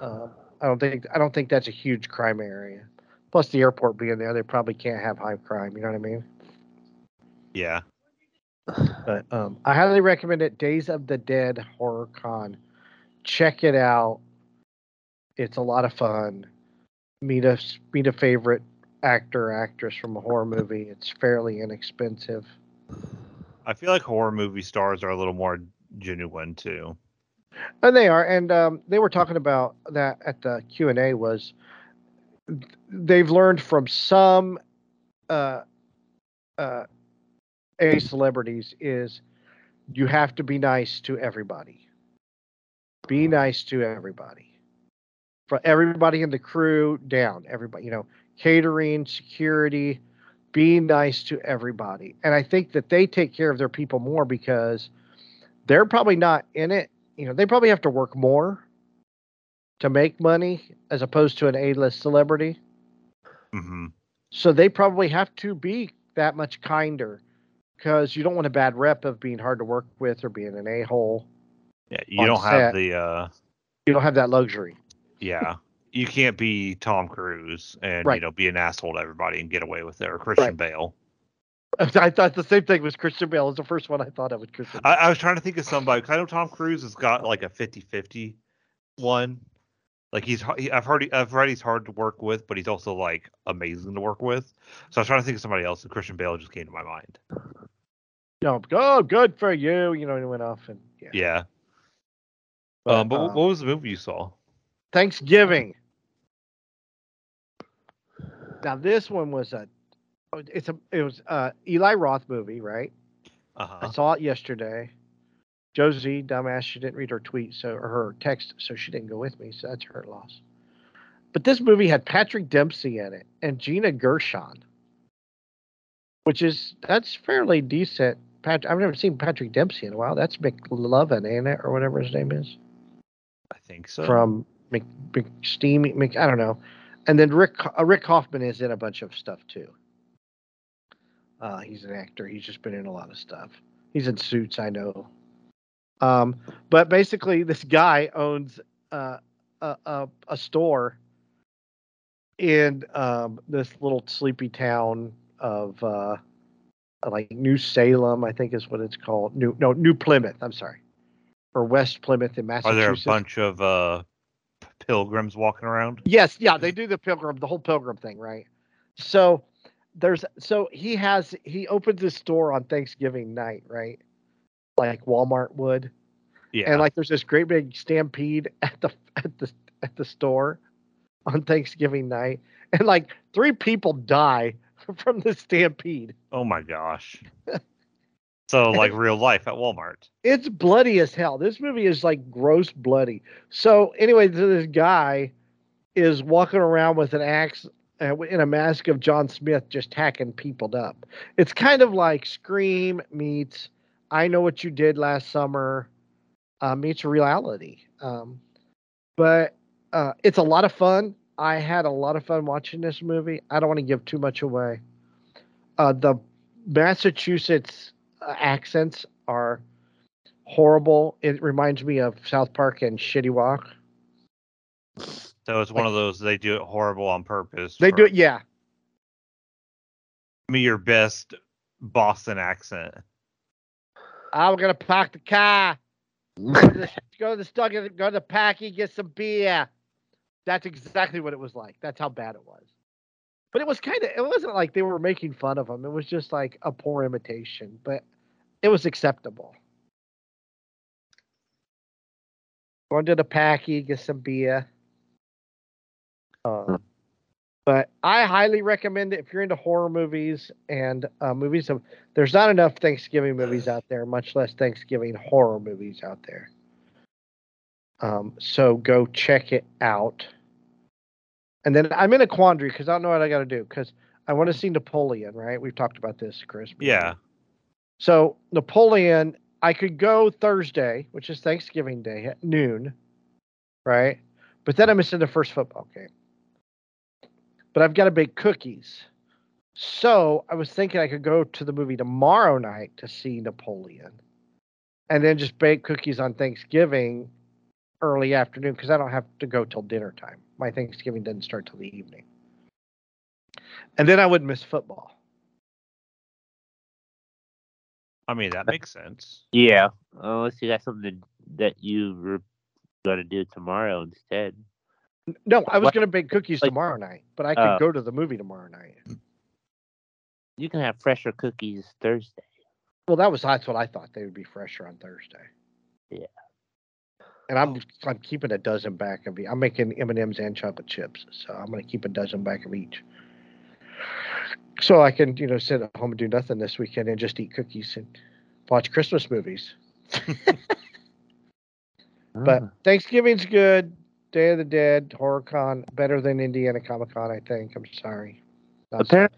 Um, I don't think I don't think that's a huge crime area. Plus, the airport being there, they probably can't have high crime. You know what I mean? Yeah. But um, I highly recommend it. Days of the Dead Horror Con. Check it out. It's a lot of fun. Meet a meet a favorite actor actress from a horror movie. It's fairly inexpensive. I feel like horror movie stars are a little more genuine too. And they are, and um, they were talking about that at the Q and A. Was they've learned from some uh, uh, a celebrities is you have to be nice to everybody. Be nice to everybody. For everybody in the crew down, everybody, you know, catering, security, being nice to everybody. And I think that they take care of their people more because they're probably not in it. You know, they probably have to work more to make money as opposed to an A-list celebrity. hmm So they probably have to be that much kinder because you don't want a bad rep of being hard to work with or being an a-hole. Yeah, you don't set. have the uh You don't have that luxury. Yeah. You can't be Tom Cruise and Right. you know be an asshole to everybody and get away with it or Christian Right. Bale. I thought the same thing was Christian Bale. Was the first one I thought of with Christian. I, I was trying to think of somebody. I know Tom Cruise has got like a 50-50 one. Like he's, he, I've heard, I've read he's hard to work with, but he's also like amazing to work with. So I was trying to think of somebody else, and Christian Bale just came to my mind. Know, oh, good for you. You know, and he went off and yeah. Yeah. But, um, but uh, what was the movie you saw? Thanksgiving. Now this one was a, oh, it's a, it was a Eli Roth movie, right? Uh I saw it yesterday. Josie, dumbass, she didn't read her tweet, so or her text, so she didn't go with me. So that's her loss. But this movie had Patrick Dempsey in it and Gina Gershon, which is that's fairly decent. Pat, I've never seen Patrick Dempsey in a while. That's McLovin, ain't it, or whatever his name is I think so. from Mc, McSteamy. Mc, I don't know. And then Rick uh, Rick Hoffman is in a bunch of stuff too. Uh, he's an actor. He's just been in a lot of stuff. He's in Suits, I know. Um, but basically, this guy owns uh, a, a a store in um, this little sleepy town of uh, like New Salem, I think is what it's called. New no New Plymouth. I'm sorry, or West Plymouth in Massachusetts. Are there a bunch of uh pilgrims walking around? Yes, yeah, they do the pilgrim, the whole pilgrim thing, right? So there's so he has he opens his store on Thanksgiving night, right? Like Walmart would. Yeah. And like there's this great big stampede at the at the at the store on Thanksgiving night. And like three people die from the stampede. oh my gosh. so like real life at Walmart. It's bloody as hell. This movie is like gross bloody. So anyway, so this guy is walking around with an axe uh, in a mask of John Smith, just hacking people up. It's kind of like Scream meets I Know What You Did Last Summer uh, meets reality. Um, but uh, it's a lot of fun. I had a lot of fun watching this movie. I don't want to give too much away. Uh, the Massachusetts Uh, accents are horrible. It reminds me of South Park and Shitty Wok. So it's one of those they do it horrible on purpose. They do it, yeah. me your best Boston accent. I'm gonna park the car. Go to the, go to the store, go to the packy, get some beer. That's exactly what it was like. That's how bad it was. But it was kind of. It wasn't like they were making fun of him. It was just like a poor imitation, but it was acceptable. Going to the packy, get some beer. Um, but I highly recommend it if you're into horror movies and uh, movies of there's not enough Thanksgiving movies out there, much less Thanksgiving horror movies out there. Um, so go check it out. And then I'm in a quandary because I don't know what I got to do because I want to see Napoleon, right? We've talked about this, Chris. Yeah. So Napoleon, I could go Thursday, which is Thanksgiving Day at noon, right? But then I'm missing the first football game. But I've got to bake cookies. So I was thinking I could go to the movie tomorrow night to see Napoleon, and then just bake cookies on Thanksgiving early afternoon because I don't have to go till dinner time. My Thanksgiving didn't start till the evening. And then I would miss football. I mean that makes sense. Yeah, oh, unless you got something that you were gonna do tomorrow instead. No, I was What- going to bake cookies like- tomorrow night, but I could Oh. go to the movie tomorrow night. You can have fresher cookies Thursday. Well, that was that's what I thought they would be fresher on Thursday. Yeah. And I'm I'm keeping a dozen back of each. I'm making M and M's and chocolate chips, so I'm going to keep a dozen back of each. So I can you know sit at home and do nothing this weekend and just eat cookies and watch Christmas movies. But Ah. Thanksgiving's good. Day of the Dead, HorrorCon, better than Indiana Comic Con. I think. I'm sorry. Not Appar-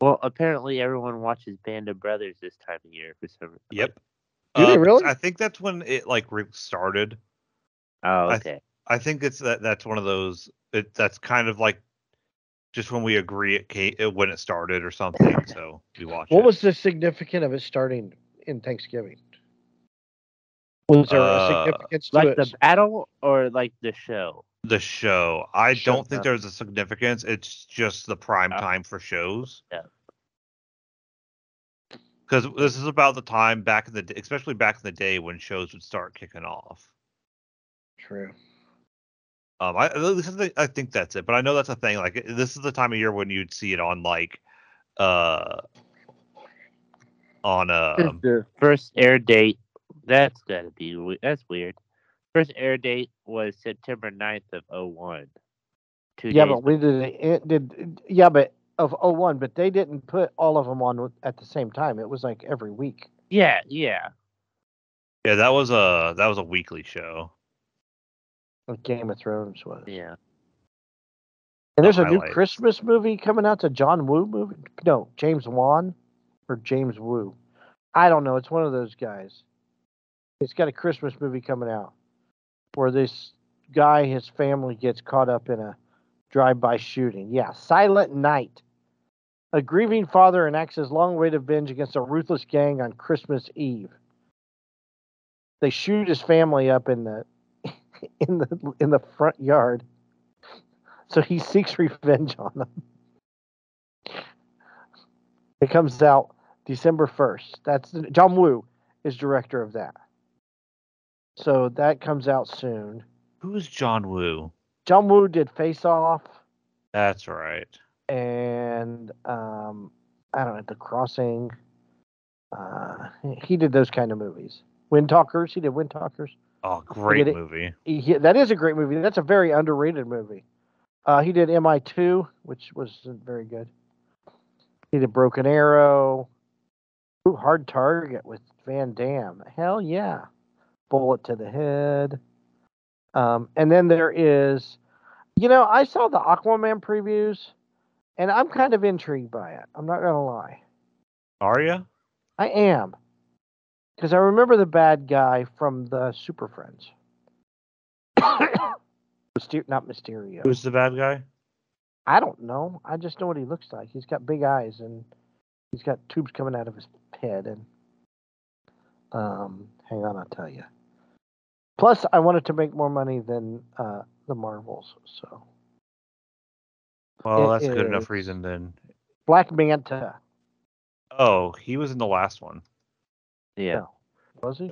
well, apparently everyone watches Band of Brothers this time of year for some reason. Yep. Do they Um, really? I think that's when it like re- started. Oh, I- okay. I think it's that that's one of those. It that's kind of like just when we agree it came it, when it started or something. So we watch. What it. was the significance of it starting in Thanksgiving? Was there a Uh, significance to Like it? the battle or like the show? the show? I Show, don't think there's a significance. It's just the prime Uh, time for shows. yeah. Because this is about the time back in the day, especially back in the day when shows would start kicking off. True. Um, I this is the, I think that's it, but I know that's a thing. Like this is the time of year when you'd see it on like, uh, on um, the first air date. That's gotta be that's weird. First air date was September 9th of 01. Two Yeah, but we did it did yeah, but of 01, but they didn't put all of them on at the same time. It was like every week. yeah, yeah. yeah, that was a that was a weekly show. Like Game of Thrones was. Yeah. And there's The a new. Christmas movie coming out. It's a John Woo movie. No, James Wan or James Woo. I don't know. It's one of those guys. It's got a Christmas movie coming out where this guy, his family gets caught up in a drive-by shooting. Yeah, Silent Night. A grieving father enacts his long-awaited revenge against a ruthless gang on Christmas Eve. They shoot his family up in the in the in the front yard. So he seeks revenge on them. It comes out December 1st. That's John Woo is director of that. So that comes out soon. Who's John Woo? John Woo did Face Off That's right. and um, I don't know, The Crossing. Uh, he did those kind of movies. Wind Talkers. He did Wind Talkers. Oh, great movie. He, he- that is a great movie. That's a very underrated movie. Uh, he did MI2, which wasn't very good. He did Broken Arrow. Ooh, Hard Target with Van Damme. Hell yeah. Bullet to the head. Um, and then there is, you know, I saw the Aquaman previews, and I'm kind of intrigued by it. I'm not gonna lie. Are you? I am. Because I remember the bad guy from the Super Friends. Myster- not Mysterio. Who's the bad guy? I don't know. I just know what he looks like. He's got big eyes and he's got tubes coming out of his head. And um, hang on, I'll tell you. Plus, I wanted to make more money than uh, the Marvels. So Well, It that's good enough reason then. Black Manta Oh, he was in the last one. Yeah. No. was he?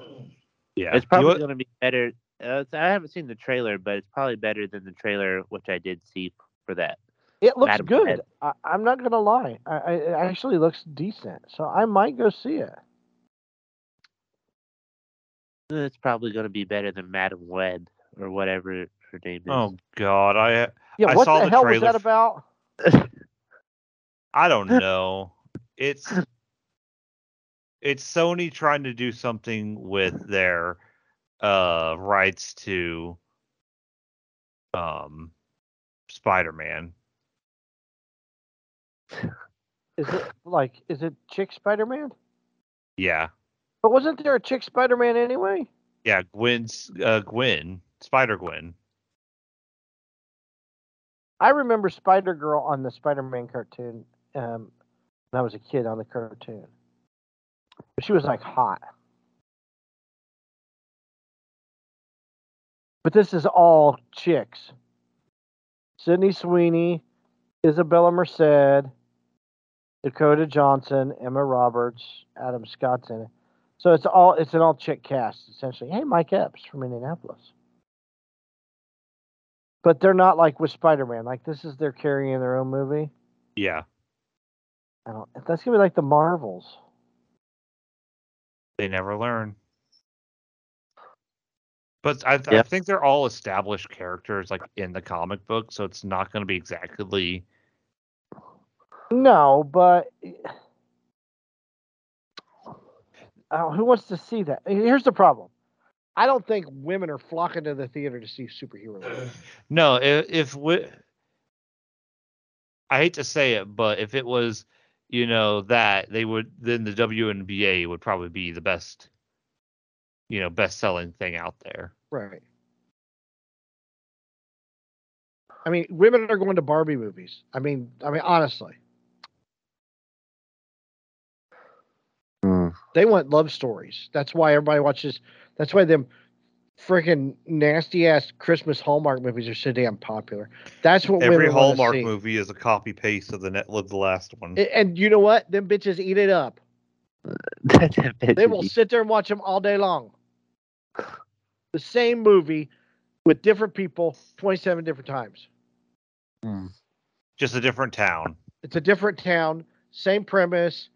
Yeah. It's probably going to be better. Uh, I haven't seen the trailer, but it's probably better than the trailer which I did see for that. It looks Madam good. Web. I, I'm not gonna lie. I, I, it actually looks decent. So I might go see it. It's probably going to be better than Madam Web or whatever her name is. Oh God, I Yeah, I what saw the the hell was that f- about? I don't know. It's it's Sony trying to do something with their uh rights to um Spider-Man. Is it like is it Chick Spider Man? Yeah. But wasn't there a Chick Spider Man anyway? Yeah, Gwen's uh Gwen, Spider-Gwen. I remember Spider Girl on the Spider Man cartoon. Um, when I was a kid on the cartoon. She was like hot. But this is all chicks. Sydney Sweeney, Isabella Merced, Dakota Johnson, Emma Roberts, Adam Scott's in it. So it's all it's an all chick cast essentially. Hey, Mike Epps from Indianapolis. But they're not like with Spider Man. Like this is they're carrying their own movie. Yeah. I don't. That's gonna be like the Marvels. They never learn. But I, I Yeah. think they're all established characters like in the comic book, so it's not going to be exactly No, but oh, who wants to see that? Here's the problem. I don't think women are flocking to the theater to see superhero movies. No, if, if we, I hate to say it, but if it was, you know, that they would, then the WNBA would probably be the best, you know, best selling thing out there. Right. I mean, women are going to Barbie movies. I mean, I mean, honestly, Hmm. they want love stories. That's why everybody watches. That's why them freaking nasty ass Christmas Hallmark movies are so damn popular. That's what Every women Hallmark see. movie is a copy paste of the net of the last one. A- And you know what? Them bitches eat it up. They will sit there and watch them all day long. The same movie with different people, twenty-seven different times. Hmm. Just a different town. It's a different town, same premise.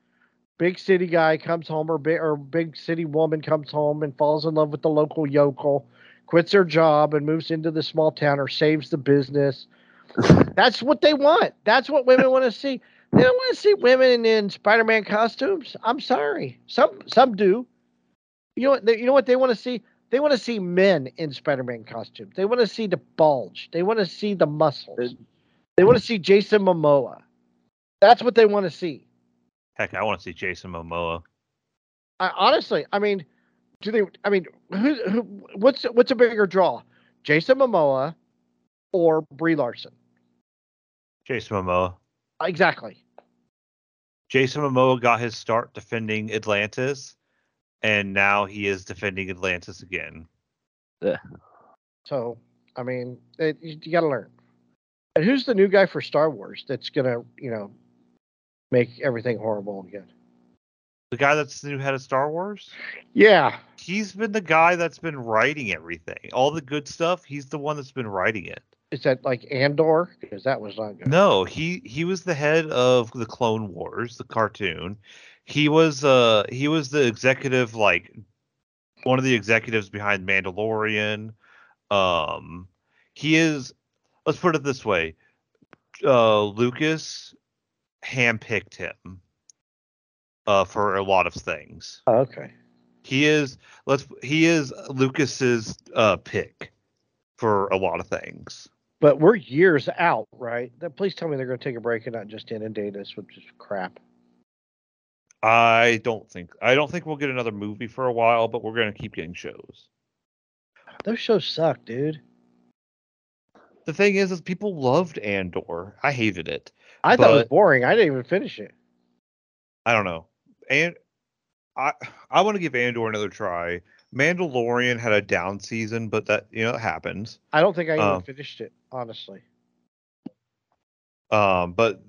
Big city guy comes home, or big or big city woman comes home and falls in love with the local yokel, quits her job and moves into the small town or saves the business. That's what they want. That's what women want to see. They don't want to see women in Spider-Man costumes. I'm sorry. Some some do. You know what? They, you know what they want to see? They want to see men in Spider-Man costumes. They want to see the bulge. They want to see the muscles. They want to see Jason Momoa. That's what they want to see. Heck, I want to see Jason Momoa. I, honestly, I mean, do they? I mean, who, who? What's what's a bigger draw, Jason Momoa or Brie Larson? Jason Momoa. Exactly. Jason Momoa got his start defending Atlantis, and now he is defending Atlantis again. Yeah. So, I mean, it, you, you got to learn. And who's the new guy for Star Wars that's gonna, you know, make everything horrible again? The guy that's the new head of Star Wars, Yeah, he's been the guy that's been writing everything. All the good stuff, he's the one that's been writing it. is that like Andor? Because that was not good. No, he he was the head of the Clone Wars, the cartoon. He was uh he was the executive like one of the executives behind Mandalorian. Um he is let's put it this way. Uh Lucas handpicked him uh for a lot of things. Oh, okay. He is let's he is Lucas's uh pick for a lot of things. But we're years out, right? Please tell me they're going to take a break and not just inundate us with just crap. I don't think I don't think we'll get another movie for a while, but we're gonna keep getting shows. Those shows suck, dude. The thing is, is people loved Andor. I hated it. I thought it was boring. I didn't even finish it. I don't know. And I I want to give Andor another try. Mandalorian had a down season, but that you know it happens. I don't think I even Um, finished it, honestly. Um, but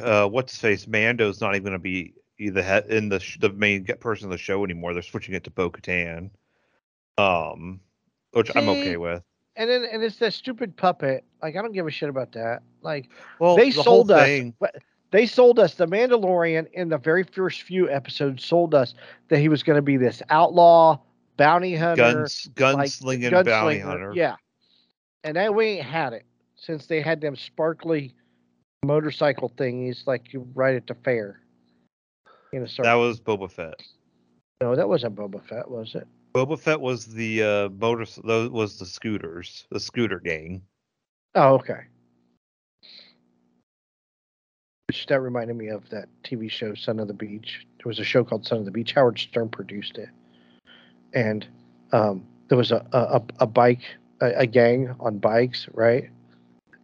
uh, what's his face? Mando's not even going to be the head in the sh- the main person of the show anymore. They're switching it to Bo Katan. Um, which I'm okay with. And then and it's that stupid puppet. Like I don't give a shit about that. Like Well, they the sold us. thing, They sold us the Mandalorian in the very first few episodes. Sold us that he was going to be this outlaw bounty hunter, guns, like, gunslinging bounty hunter. Yeah, and then we ain't had it since they had them sparkly motorcycle thingies like you ride at the fair. In a circle. That was Boba Fett. no, that wasn't Boba Fett, was it? Boba Fett was the uh, motor. Those was the scooters, the scooter gang. Oh, okay. Which that reminded me of that TV show Son of the Beach. There was a show called Son of the Beach. Howard Stern produced it, and um, there was a a, a- bike a, a gang on bikes, right?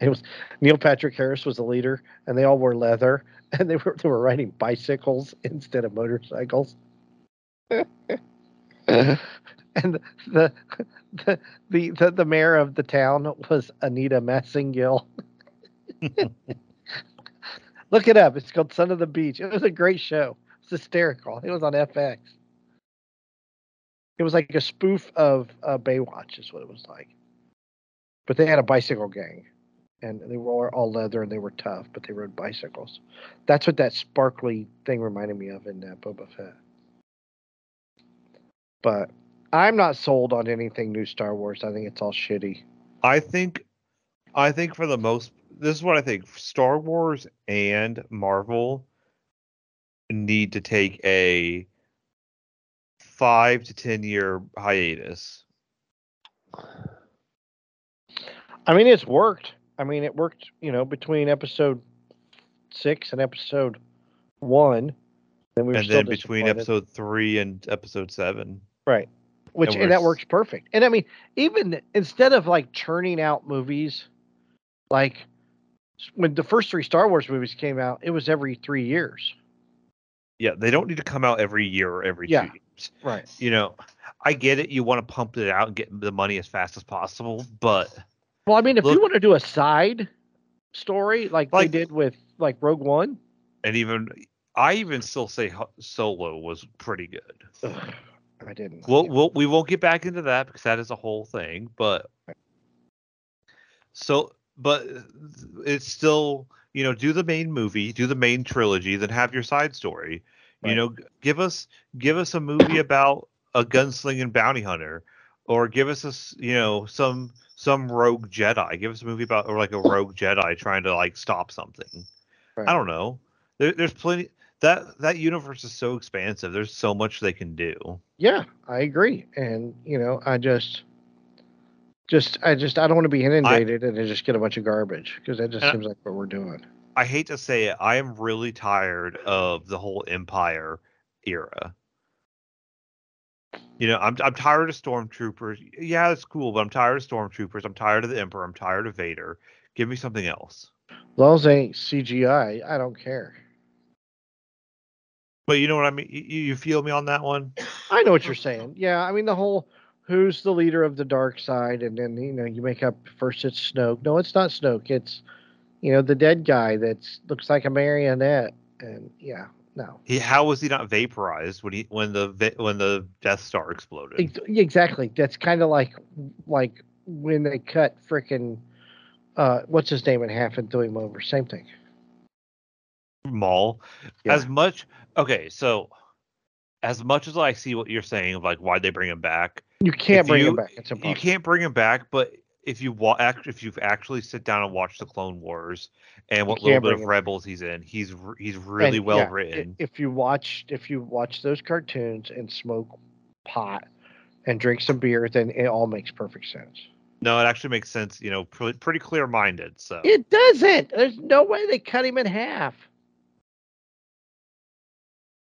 It was Neil Patrick Harris was the leader, and they all wore leather, and they were they were riding bicycles instead of motorcycles. and the, the the the the mayor of the town was Anita Messingill. Look it up. It's called Son of the Beach. It was a great show. It's hysterical. It was on FX. It was like a spoof of uh, Baywatch, is what it was like. But they had a bicycle gang, and they were all leather and they were tough, but they rode bicycles. That's what that sparkly thing reminded me of in uh, Boba Fett. But I'm not sold on anything new Star Wars. I think it's all shitty. I think, I think for the most, this is what I think. Star Wars and Marvel need to take a five to ten year hiatus. I mean, it's worked. I mean, it worked. You know, between episode six and episode one, then we and then between episode three and episode seven. Right, which And that works perfect. And I mean, even instead of like churning out movies, like when the first three Star Wars movies came out, it was every three years. Yeah, they don't need to come out every year or every Yeah. two years. Right. You know, I get it. You want to pump it out and get the money as fast as possible, but Well, I mean, if Look- you want to do a side story like, Like- they did with like Rogue One, and even I even still say Solo was pretty good. ugh, I didn't. We'll, it. we'll we won't get back into that because that is a whole thing. But so, but uh, it's still you know do the main movie, do the main trilogy, then have your side story. You know, give us give us a movie about a gunslinging bounty hunter, or give us a you know some some rogue Jedi. Give us a movie about or like a rogue Jedi trying to like stop something. Right. I don't know. There, there's plenty. That that universe is so expansive. There's so much they can do. Yeah, I agree. And you know, I just just I just I don't want to be inundated and then just get a bunch of garbage because that just And I- seems like what we're doing. I hate to say it, I am really tired of the whole Empire era. You know, I'm I'm tired of stormtroopers. Yeah, it's cool, but I'm tired of stormtroopers. I'm tired of the Emperor. I'm tired of Vader. Give me something else. As long as they ain't CGI, I don't care. But you know what I mean? You, you feel me on that one? I know what you're saying. Yeah, I mean the whole who's the leader of the dark side, and then you know you make up first it's Snoke. No, it's not Snoke. It's you know the dead guy that looks like a marionette, and yeah, no, He, how was he not vaporized when he when the when the Death Star exploded? Exactly. That's kind of like like when they cut frickin' uh what's his name in half and threw him over. Same thing. Maul. Yeah. As much okay, so as much as I see what you're saying of like why'd they bring him back, You can't bring you- him back. It's impossible. you can't bring him back, but if you wa- act, if you've actually sit down and watch the Clone Wars and what little bit of Rebels he's in, he's he's really And, well yeah, written. If you watch if you watch those cartoons and smoke pot and drink some beer, then it all makes perfect sense. no, it actually makes sense. You know, pre- pretty clear minded. So It doesn't. There's no way they cut him in half.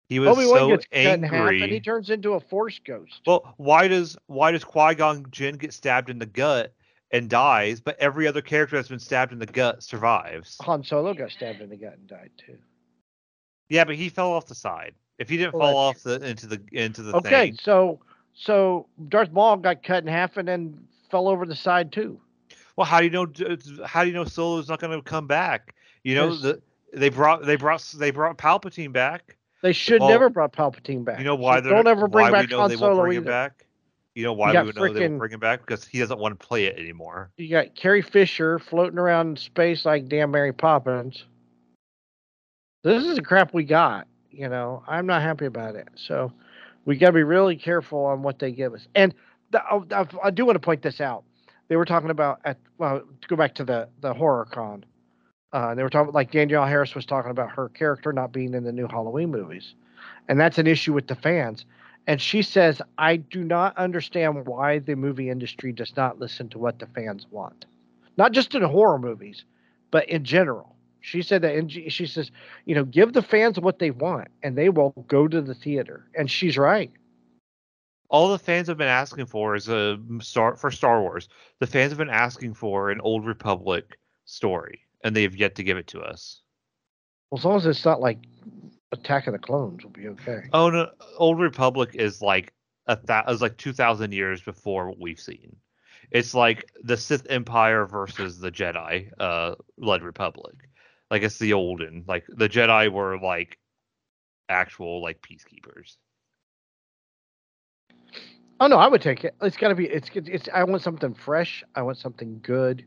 He was Obi Wan so gets cut in half angry. and he turns into a force ghost. well, why does why does Qui Gon Jinn get stabbed in the gut and dies, but every other character that's been stabbed in the gut survives? Han Solo got stabbed in the gut and died too. Yeah, but he fell off the side. If he didn't Well, fall off the into the into the Okay, thing, so so Darth Maul got cut in half and then fell over the side too. Well, how do you know? How do you know Solo's not going to come back? You know, the, they brought they brought they brought Palpatine back. They should Well, never brought Palpatine back. You know why So they're don't ever bring back we know Han they Solo bring him either. back. You know why got we would know they won't bring him back because he doesn't want to play it anymore. You got Carrie Fisher floating around in space like damn Mary Poppins. This is the crap we got. You know, I'm not happy about it. So we got to be really careful on what they give us. And the, oh, I, I do want to point this out. They were talking about at well to go back to the the horror con. Uh, they were talking like Danielle Harris was talking about her character not being in the new Halloween movies, and that's an issue with the fans. And she says, I do not understand why the movie industry does not listen to what the fans want. Not just in horror movies, but in general. She said that, in, she says, you know, give the fans what they want and they will go to the theater. And she's right. All the fans have been asking for is a star for Star Wars. The fans have been asking for an Old Republic story, and they have yet to give it to us. Well, as long as it's not like Attack of the Clones, we'll be okay. Oh no, Old Republic is like a that is like two thousand years before what we've seen. It's like the Sith Empire versus the Jedi uh led Republic. Like it's the olden. Like the Jedi were like actual like peacekeepers. Oh no, I would take it. It's got to be. It's, it's. I want something fresh. I want something good.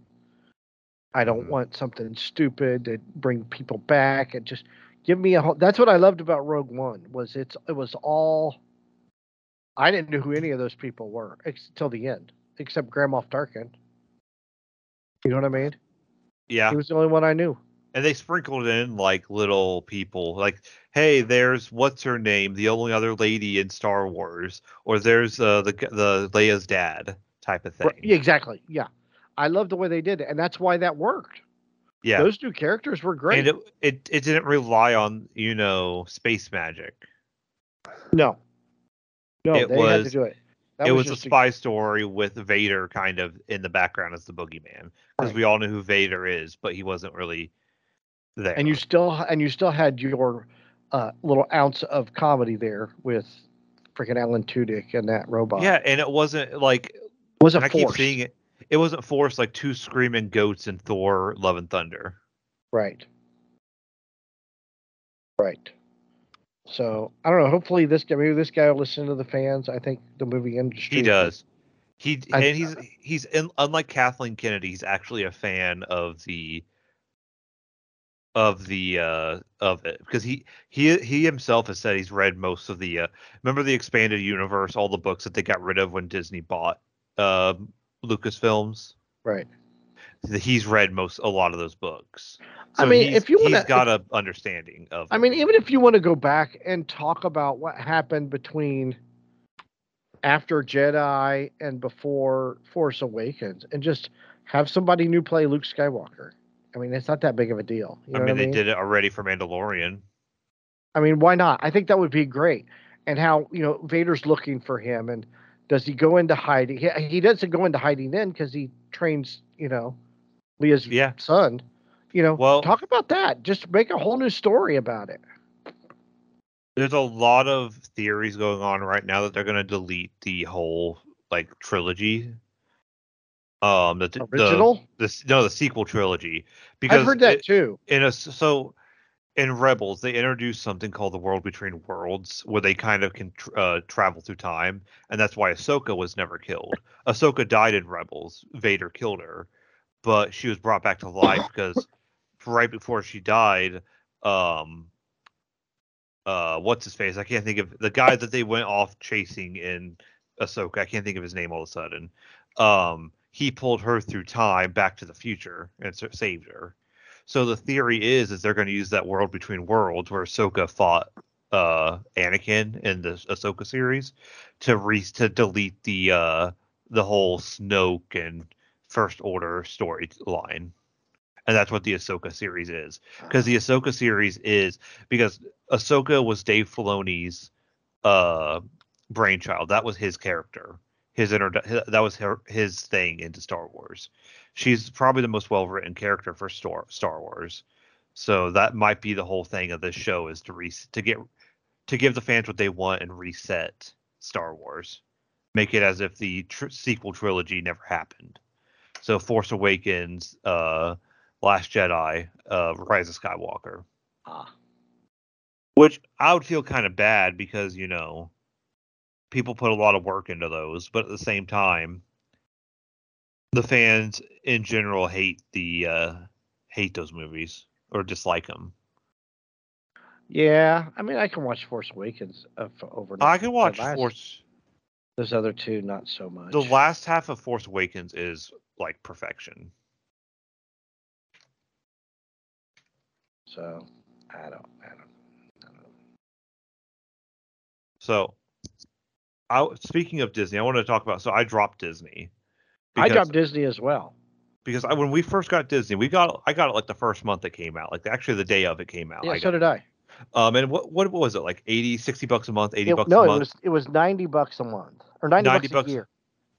I don't Mhm. want something stupid to bring people back and just give me a. whole That's what I loved about Rogue One was it's it was all. I didn't know who any of those people were ex- till the end, except Grand Moff Tarkin. You know what I mean? Yeah. He was the only one I knew. and they sprinkled in like little people like hey there's what's her name the only other lady in star wars or there's uh, the the leia's dad type of thing Right, exactly. Yeah, I love the way they did it, and that's why that worked. yeah Those two characters were great. and it, it it didn't rely on you know space magic no, no, it they had to was- do it. That it was, a just spy story with vader kind of in the background as the boogeyman because Right. we all knew who vader is but he wasn't really there and you still and you still had your uh, little ounce of comedy there with freaking Alan Tudyk and that robot. yeah and it wasn't like and I keep seeing it. It wasn't forced like two screaming goats in Thor: Love and Thunder. Right. Right. So I don't know. Hopefully this guy, maybe this guy will listen to the fans. I think the movie industry. He does. He I- and he's he's in, unlike Kathleen Kennedy. He's actually a fan of the of the uh of it because he he he himself has said he's read most of the uh remember the expanded universe all the books that they got rid of when disney bought uh lucasfilms Right. he's read most a lot of those books I mean, if you he's wanna- got a understanding of I mean, even if you want to go back and talk about what happened between after Jedi and before Force Awakens, and just have somebody new play Luke Skywalker. I mean, it's not that big of a deal. You know I mean, what I they mean? did it already for Mandalorian. I mean, why not? I think that would be great. And how you know Vader's looking for him, and does he go into hiding? He, he doesn't go into hiding then because he trains, you know, Leia's Yeah. son. You know, Well- talk about that. Just make a whole new story about it. There's a lot of theories going on right now that they're going to delete the whole like trilogy. Um, the the- Original. the, s- no the sequel trilogy because I've heard that it- too. in a so in Rebels they introduced something called the World Between Worlds where they kind of can tr- uh, travel through time and that's why Ahsoka was never killed. Ahsoka died in Rebels. Vader killed her, but she was brought back to life because right before she died, um, uh, what's his face? I can't think of the guy that they went off chasing in Ahsoka. I can't think of his name all of a sudden. Um, he pulled her through time back to the future and sa- saved her. So the theory is is they're going to use that world between worlds where Ahsoka fought uh Anakin in the Ahsoka series to re to delete the uh the whole Snoke and First Order storyline. And that's what the Ahsoka series is. Because the Ahsoka series is because Ahsoka was Dave Filoni's uh brainchild. That was his character. His introdu- that was her, his thing into Star Wars. She's probably the most well written character for Star Star Wars. So that might be the whole thing of this show is to re- to get to give the fans what they want and reset Star Wars. Make it as if the tr- sequel trilogy never happened. So Force Awakens, uh Last Jedi, uh Rise of Skywalker. Ah. Which I would feel kind of bad because, you know, people put a lot of work into those, but at the same time, the fans in general hate the uh hate those movies or dislike them. Yeah, I mean, I can watch Force Awakens uh, over. I can watch last- Force Those other two, not so much. the last half of Force Awakens is like perfection. So I don't. I don't. I don't. So I speaking of Disney, I want to talk about so I dropped Disney. I dropped Disney as well. because I, when we first got Disney, we got I got it like the first month it came out, like actually the day of it came out. Yeah, I so did I. um, and what what was it like 80, 60 bucks a month, eighty It- bucks no, a it month, was it was ninety bucks a month or ninety 90 bucks, bucks- a year.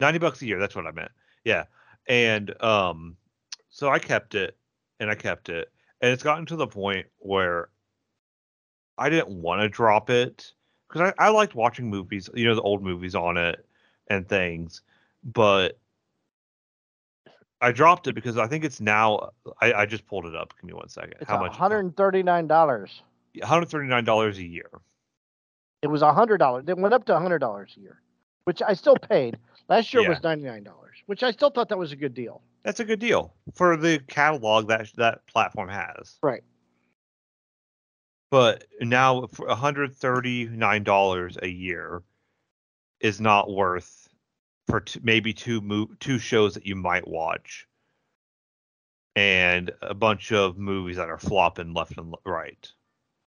ninety bucks a year. That's what I meant. Yeah, and um, so I kept it and I kept it, and it's gotten to the point where I didn't want to drop it because I, I liked watching movies, you know, the old movies on it and things, but I dropped it because I think it's now. I, I just pulled it up. Give me one second. It's How much? hundred and thirty nine dollars. One hundred thirty nine dollars a year. It was hundred dollars. It went up to hundred dollars a year, which I still paid. Last year Yeah. was ninety nine dollars, which I still thought that was a good deal. That's a good deal for the catalog that that platform has. Right. But now for one hundred thirty nine dollars a year is not worth for t- maybe two mo- two shows that you might watch. and a bunch of movies that are flopping left and l- right.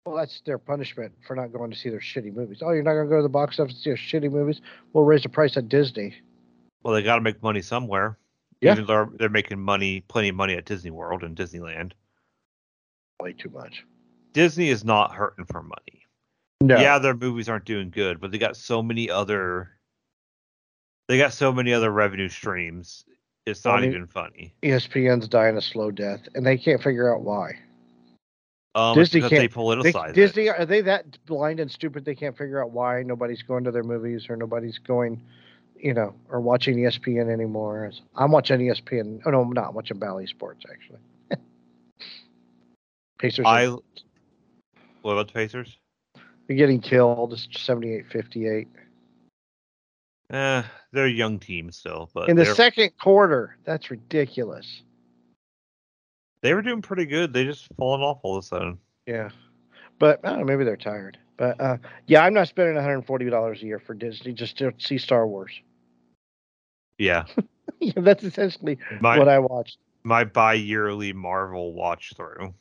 Well, that's their punishment for not going to see their shitty movies. Oh, you're not going to go to the box office to see your shitty movies? We'll raise the price at Disney. Well, they got to make money somewhere. Yeah. Even though they're making money, plenty of money at Disney World and Disneyland. Way too much. Disney is not hurting for money. No. Yeah, their movies aren't doing good, but they got so many other. They got so many other revenue streams. It's not even funny. ESPN's dying a slow death, and they can't figure out why. Um, Disney because can't- They, politicize it. Disney are they that blind and stupid they can't figure out why nobody's going to their movies or nobody's going, you know, or watching ESPN anymore? I'm watching ESPN. Oh no, I'm not watching Bally Sports actually. Pacers I. are What about the Pacers? they're getting killed. It's 78-58. Eh, they're a young team still, but In the they're- second quarter, that's ridiculous. they were doing pretty good. They just fallen off all of a sudden. Yeah, but I don't know. Maybe they're tired. But uh, yeah, I'm not spending 140 dollars a year for Disney just to see Star Wars. Yeah, yeah, that's essentially my what I watched. my bi-yearly Marvel watch through.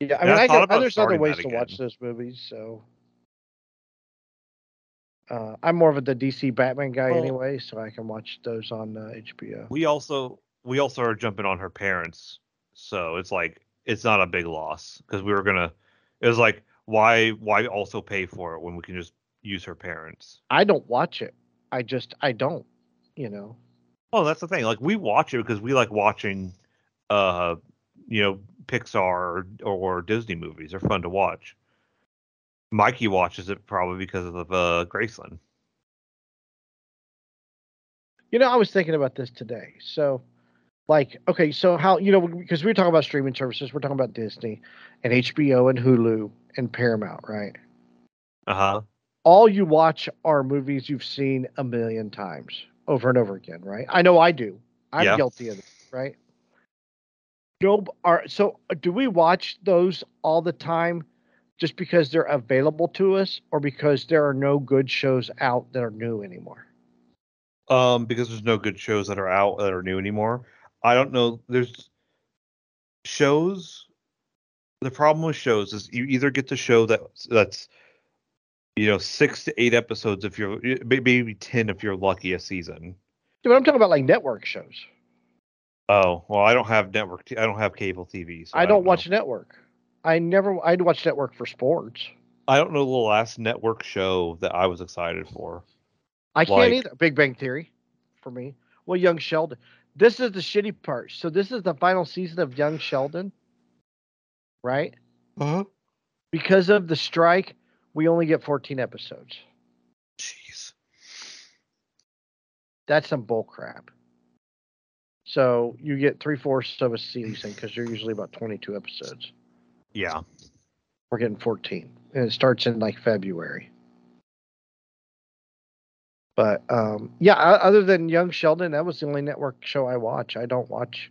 Yeah, I mean, I I, there's other ways to watch those movies. So uh, I'm more of a the DC Batman guy Well- anyway, so I can watch those on uh, HBO. We also we also are jumping on her parents, so it's like it's not a big loss because we were gonna. It was like why why also pay for it when we can just use her parents? I don't watch it. I just I don't. You know. Oh, that's the thing. Like we watch it because we like watching, uh, you know, Pixar or, or Disney movies. They're fun to watch. Mikey watches it probably because of uh, Graceland. You know, I was thinking about this today. So, like, okay, so how you know because we're talking about streaming services, we're talking about Disney and HBO and Hulu and Paramount, right? Uh huh. all you watch are movies you've seen a million times over and over again, right? I know I do. I'm Yeah. guilty of it, right? No, are so do we watch those all the time just because they're available to us or because there are no good shows out that are new anymore? Um, because there's no good shows that are out that are new anymore. I don't know. There's shows. The problem with shows is you either get the show that that's you know six to eight episodes if you're maybe ten if you're lucky a season. Dude, I'm talking about like network shows. Oh well, I don't have network. T- I don't have cable TV. So I don't know. watch network. I never I'd watch network for sports. I don't know the last network show that I was excited for. I can't either. Big Bang Theory for me. Well, Young Sheldon. This is the shitty part. So this is the final season of Young Sheldon, right? Uh-huh. Because of the strike, we only get 14 episodes. Jeez. That's some bull crap. So you get three fourths of a season because you're usually about 22 episodes. Yeah. We're getting 14, and it starts in like February. But um, yeah, other than Young Sheldon, that was the only network show I watch. I don't watch.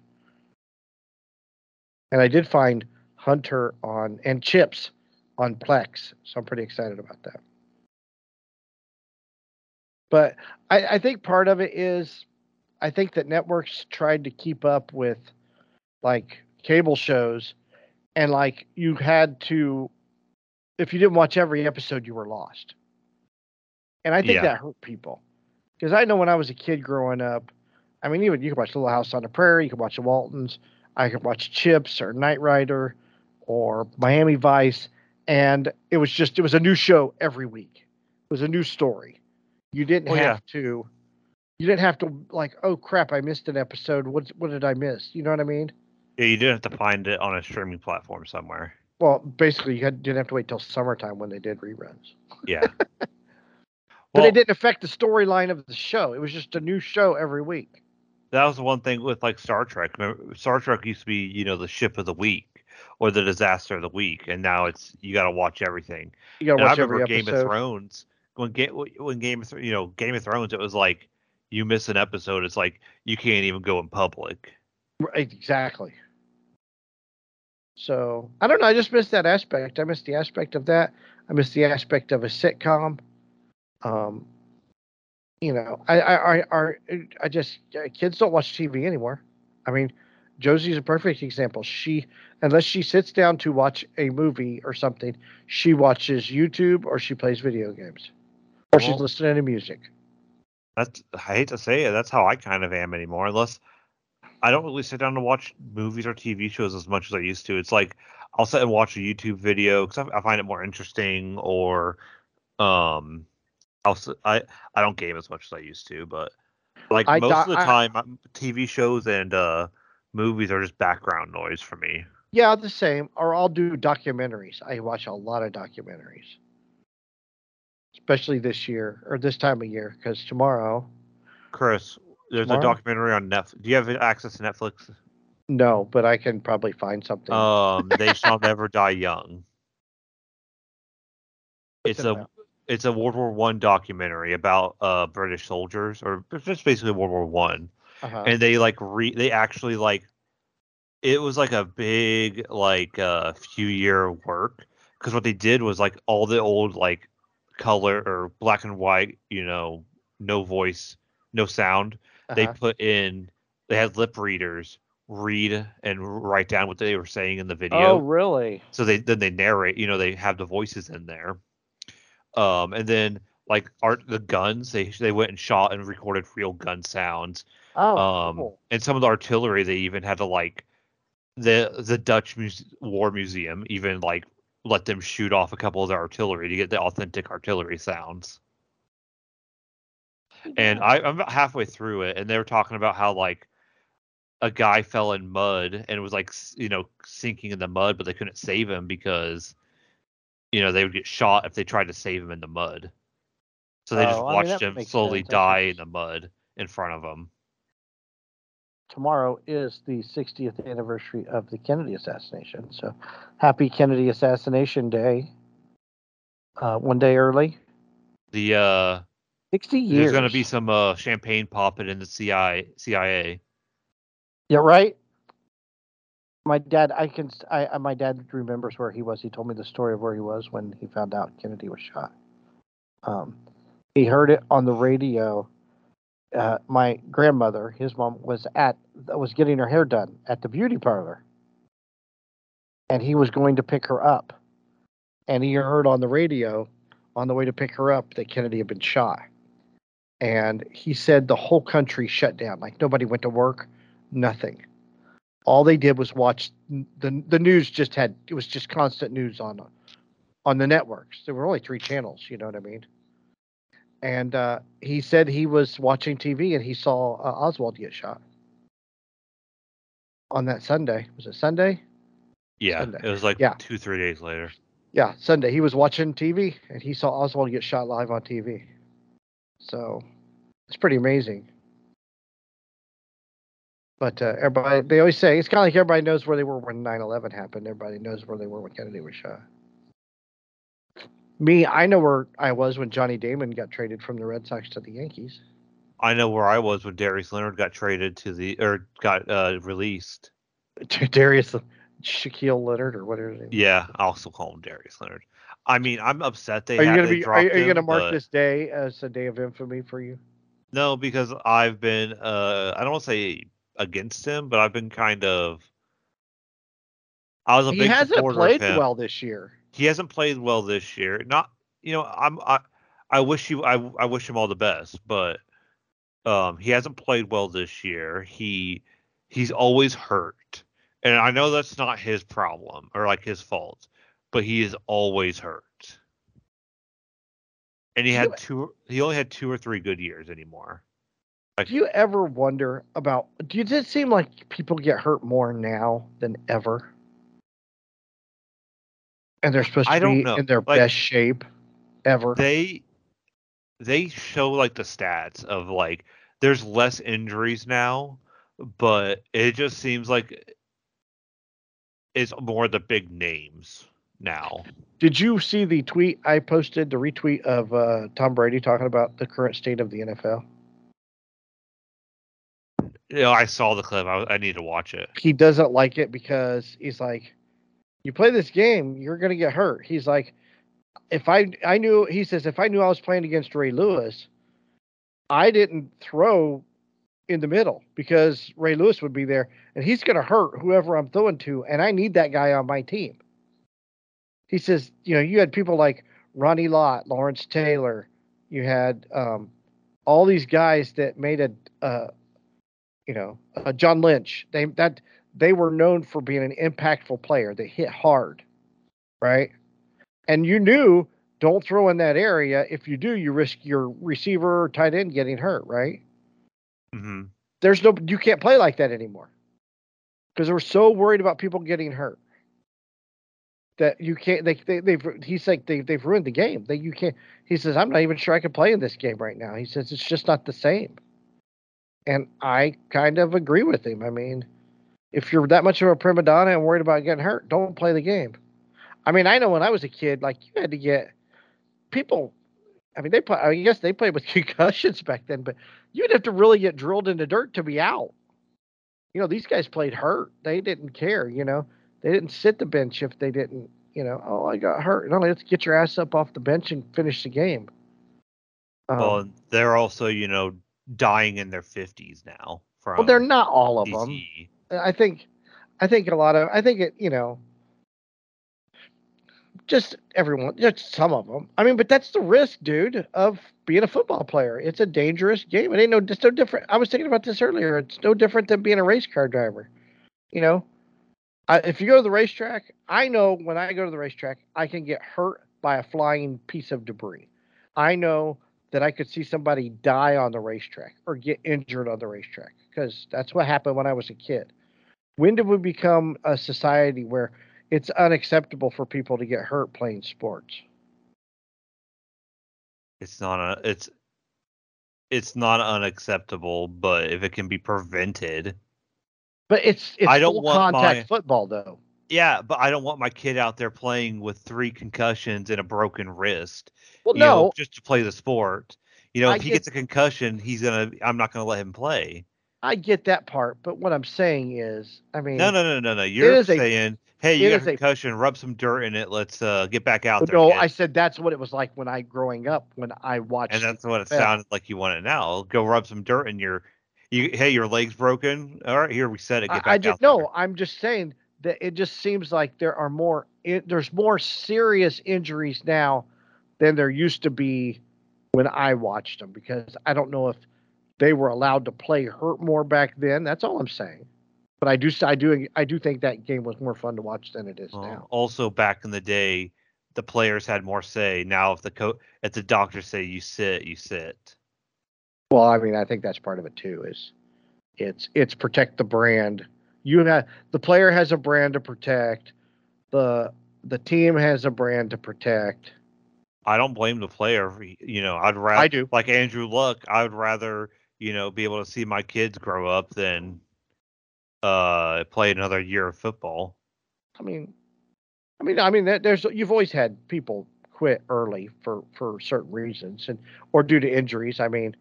And I did find Hunter on and Chips on Plex, so I'm pretty excited about that. But I, I think part of it is, I think that networks tried to keep up with, like cable shows, and like you had to, if you didn't watch every episode, you were lost. And I think Yeah. that hurt people, because I know when I was a kid growing up, I mean, even you could watch Little House on the Prairie, you could watch the Waltons, I could watch Chips or Knight Rider or Miami Vice, and it was just it was a new show every week. It was a new story. You didn't Oh, have yeah. to. You didn't have to like, oh crap, I missed an episode. What what did I miss? You know what I mean? Yeah, you didn't have to find it on a streaming platform somewhere. Well, basically, you had, didn't have to wait till summertime when they did reruns. Yeah. But well, it didn't affect the storyline of the show. It was just a new show every week. that was the one thing with like Star Trek. Remember, Star Trek used to be, you know, the ship of the week or the disaster of the week, and now it's you got to watch everything. You And I watch every remember Game episode. of Thrones when Game when Game of you know Game of Thrones, it was like you miss an episode, it's like you can't even go in public. Right, exactly. So I don't know. I just missed that aspect. I missed the aspect of that. I missed the aspect of a sitcom. Um, you know, I, I, I, I, I just uh, kids don't watch TV anymore. I mean, Josie's a perfect example. She, unless she sits down to watch a movie or something, she watches YouTube or she plays video games, or she's listening to music. That's I hate to say it. That's how I kind of am anymore. Unless I don't really sit down to watch movies or TV shows as much as I used to. It's like I'll sit and watch a YouTube video because I, I find it more interesting, or um, I'll I I don't game as much as I used to, but like I most do- of the time, um, TV shows and uh movies are just background noise for me. Yeah, the same. Or I'll do documentaries. I watch a lot of documentaries, especially this year or this time of year, because tomorrow, Chris, there's Tomorrow? a documentary on Netflix. Do you have access to Netflix? no, but I can probably find something. Um, They Shall Never Die Young. It's a it's a World War One documentary about uh British soldiers, or it's just basically World War One, Uh-huh. and they like re they actually like it was like a big like uh few year work because what they did was like all the old like color or black and white, you know, no voice, no sound. They uh-huh. put in they had lip readers read and write down what they were saying in the video Oh, really? so they then they narrate you know they have the voices in there um and then like art the guns they they went and shot and recorded real gun sounds Oh, um cool. and some of the artillery they even had to like the the dutch muse- war museum even like let them shoot off a couple of their artillery to get the authentic artillery sounds and I, I'm about halfway through it, and they were talking about how like a guy fell in mud and was like you know sinking in the mud, but they couldn't save him because you know they would get shot if they tried to save him in the mud. So they just Oh, I mean, watched him slowly sense. Die in the mud in front of them. tomorrow is the 60th anniversary of the Kennedy assassination. So, happy Kennedy Assassination Day. Uh, one day early. The uh, 60 years. there's gonna be some uh champagne popping in the CIA. CIA. Yeah, right. My dad, I can, I- my dad remembers where he was. He told me the story of where he was when he found out Kennedy was shot. Um, he heard it on the radio. Uh, my grandmother, his mom, was at was getting her hair done at the beauty parlor, and he was going to pick her up, and he heard on the radio on the way to pick her up that Kennedy had been shot, and he said the whole country shut down, like nobody went to work, nothing. All they did was watch the the news. Just had it was just constant news on on the networks. There were only three channels. You know what I mean? And uh, he said he was watching TV and he saw uh, Oswald get shot on that Sunday. Was it Sunday? Yeah, Sunday. it was like Yeah. two three days later. Yeah, Sunday. He was watching TV and he saw Oswald get shot live on TV. So it's pretty amazing. But uh, everybody, they always say it's kind of like everybody knows where they were when 9 11 happened. Everybody knows where they were when Kennedy was shot. Me, I know where I was when Johnny Damon got traded from the Red Sox to the Yankees. I know where I was when Darius Leonard got traded to the or got uh released. Darius Shaquille Leonard or whatever his name. Yeah, I also call him Darius Leonard. I mean, I'm upset they Are you gonna be? Are, you- are you him, gonna mark but- this day as a day of infamy for you? No, because I've been uh I don't want to say against him, but I've been kind of I was a big He big hasn't supporter played of him. well this year. He hasn't played well this year. Not you know, I'm I I wish you I I wish him all the best, but um he hasn't played well this year. He he's always hurt. And I know that's not his problem or like his fault, but he is always hurt. And he had two he only had two or three good years anymore. Do you ever wonder about? Do you does it seem like people get hurt more now than ever? And they're supposed to I be in their Like, best shape ever. they they show like the stats of like there's less injuries now, but it just seems like it's more the big names now. Did you see the tweet I posted, the retweet of uh, Tom Brady talking about the current state of the NFL? You know, I saw the clip. I, I need to watch it. He doesn't like it because he's like, "You play this game, you're gonna get hurt." He's like, "If I I knew," he says, "if I knew I was playing against Ray Lewis, I didn't throw in the middle because Ray Lewis would be there and he's going to hurt whoever I'm throwing to, and I need that guy on my team. He says, you know, you had people like Ronnie Lott, Lawrence Taylor, you had um, all these guys that made a, uh, you know, uh, John Lynch. They that they were known for being an impactful player. They hit hard, right? And you knew don't throw in that area. If you do, you risk your receiver or tight end getting hurt, right? hmm There's no you can't play like that anymore because we're so worried about people getting hurt that you can't. They, they they've he's like they they've ruined the game. that you can't. He says I'm not even sure I can play in this game right now. He says it's just not the same. And I kind of agree with him. I mean, if you're that much of a prima donna and worried about getting hurt, don't play the game. I mean, I know when I was a kid, like you had to get people. I mean, they play. I guess they played with concussions back then, but you'd have to really get drilled in the dirt to be out. You know, these guys played hurt. They didn't care. You know, they didn't sit the bench if they didn't. You know, oh, I got hurt. No, let's get your ass up off the bench and finish the game. Um, well, they're also you know dying in their fifties now. From well, they're not all of them. I think, I think a lot of, I think it, you know, just everyone, just some of them. I mean, but that's the risk, dude, of being a football player. It's a dangerous game. It ain't no, it's no different. I was thinking about this earlier. It's no different than being a race car driver. You know, I, if you go to the racetrack, I know when I go to the racetrack, I can get hurt by a flying piece of debris. I know that I could see somebody die on the racetrack or get injured on the racetrack because that's what happened when I was a kid. When did we become a society where it's unacceptable for people to get hurt playing sports? It's not a. It's. It's not unacceptable, but if it can be prevented, But it's it's I don't full want contact my- football though. yeah. But I don't want my kid out there playing with three concussions and a broken wrist. Well, you know, no, just to play the sport. You know, I if he get- gets a concussion, he's gonna. I'm not gonna let him play. I get that part, but what I'm saying is, I mean, No, no, no, no, no. You're is a- saying, hey, you got a concussion. Rub some dirt in it. Let's uh, get back out there. no, kid." I said that's what it was like when I growing up when I watched. and that's what it sounded like you want it now. Go rub some dirt in your. You, hey, your leg's broken. All right, here we said it. Get back I, I just out there. no. I'm just saying that it just seems like there are more. It, there's more serious injuries now than there used to be when I watched them because I don't know if they were allowed to play hurt more back then. That's all I'm saying. But I do I do I do think that game was more fun to watch than it is Well, now. also, back in the day, the players had more say. Now, if the co- if the doctors say you sit, you sit. Well, I mean, I think that's part of it too. Is it's it's protect the brand. You have the player has a brand to protect. The the team has a brand to protect. I don't blame the player. You know, I'd rather I do. like Andrew Luck. I would rather you know be able to see my kids grow up than uh play another year of football. I mean, I mean, I mean, there- there's you've always had people quit early for for certain reasons and or due to injuries. I mean,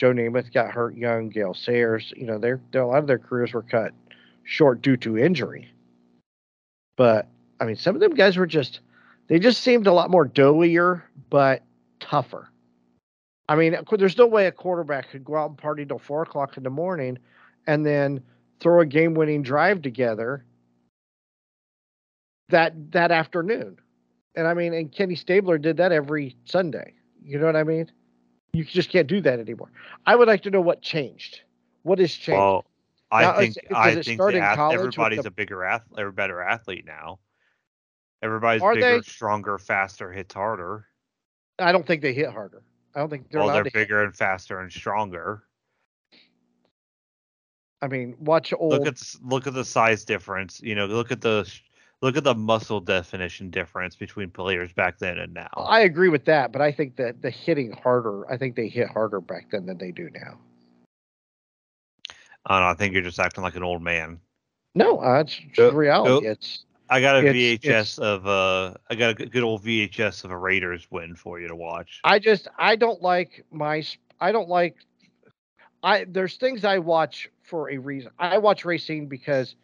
Joe Namath got hurt young. Gale Sayers, you know, their their- a lot of their careers were cut short due to injury. But I mean, some of them guys were just they just seemed a lot more doughier but tougher. I mean, there's no way a quarterback could go out and party till four o'clock in the morning and then throw a game-winning drive together that that afternoon. And I mean, and Kenny Stabler did that every Sunday. You know what I mean? You just can't do that anymore. I would like to know what changed. What has changed? Well, I Now, think is- I think ath- everybody's the- a bigger athlete or better athlete now. Everybody's bigger, they? stronger, faster, hits harder. I don't think they hit harder. I don't think they're well, they're to. Hit. bigger and faster and stronger. I mean, watch old. Look at look at the size difference. You know, look at the look at the muscle definition difference between players back then and now. I agree with that, but I think that the hitting harder. I think they hit harder back then than they do now. I don't know. I think you're just acting like an old man. No, uh, it's just Go- reality. go- It's I got a It's- VHS it's- of uh, I got a good good old VHS of a Raiders win for you to watch. I just I don't like my I don't like I there's things I watch for a reason. I watch racing because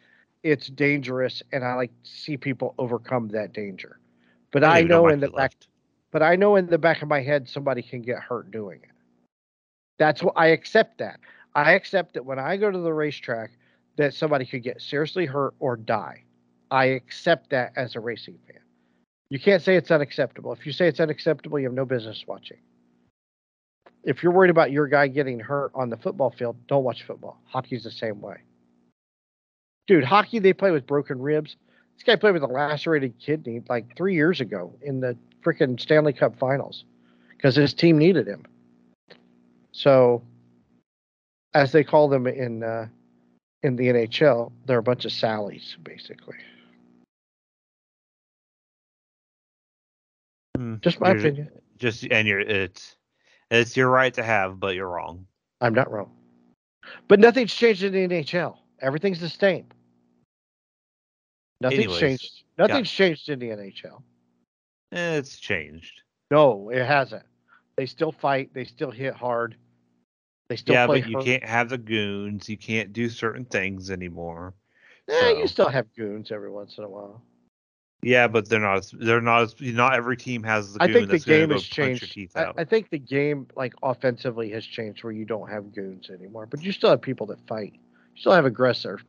it's dangerous and I like to see people overcome that danger. But I even know in the back but I know in the back of my head somebody can get hurt doing it. That's what I accept that. I accept that when I go to the racetrack, that somebody could get seriously hurt or die. I accept that as a racing fan. You can't say it's unacceptable. If you say it's unacceptable, you have no business watching. If you're worried about your guy getting hurt on the football field, don't watch football. Hockey's the same way. Dude, hockey, they play with broken ribs. This guy played with a lacerated kidney like three years ago in the freaking Stanley Cup finals because his team needed him. So, as they call them in uh, in the NHL, they're a bunch of Sallys, basically. Hmm, Just my opinion. Just and you're it's it's your right to have, but you're wrong. I'm not wrong. But nothing's changed in the NHL. Everything's the same. Nothing's Anyways, changed. Nothing's changed in the NHL. Eh, it's changed. No, it hasn't. They still fight. They still hit hard. They still yeah, but you can't have the goons. You can't do certain things anymore. Eh, you still have goons every once in a while. Yeah, but they're not. They're not. Not every team has the I think the game has changed. I. I think the game, like offensively, has changed where you don't have goons anymore, but you still have people that fight. You still have aggressors.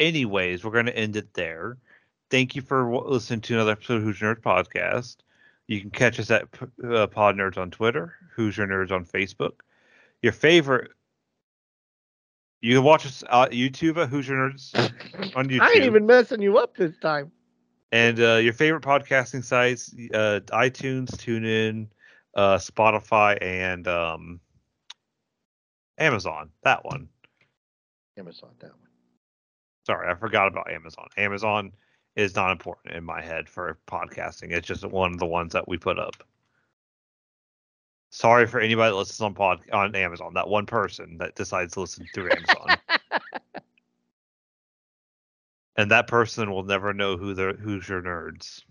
Anyways, we're going to end it there. Thank you for listening to another episode of Who's Your Nerd podcast. You can catch us at uh, Pod Nerds on Twitter, Who's Your Nerds on Facebook. Your favorite. You can watch us on YouTube at Who's Your Nerds on YouTube. I ain't even messing you up this time. And uh, your favorite podcasting sites, uh, iTunes, TuneIn, uh, Spotify, and um, Amazon. That one. Amazon that one. Sorry, I forgot about Amazon. Amazon is not important in my head for podcasting. It's just one of the ones that we put up. Sorry for anybody that listens on pod on Amazon. That one person that decides to listen through Amazon, and that person will never know who they're who's your nerds.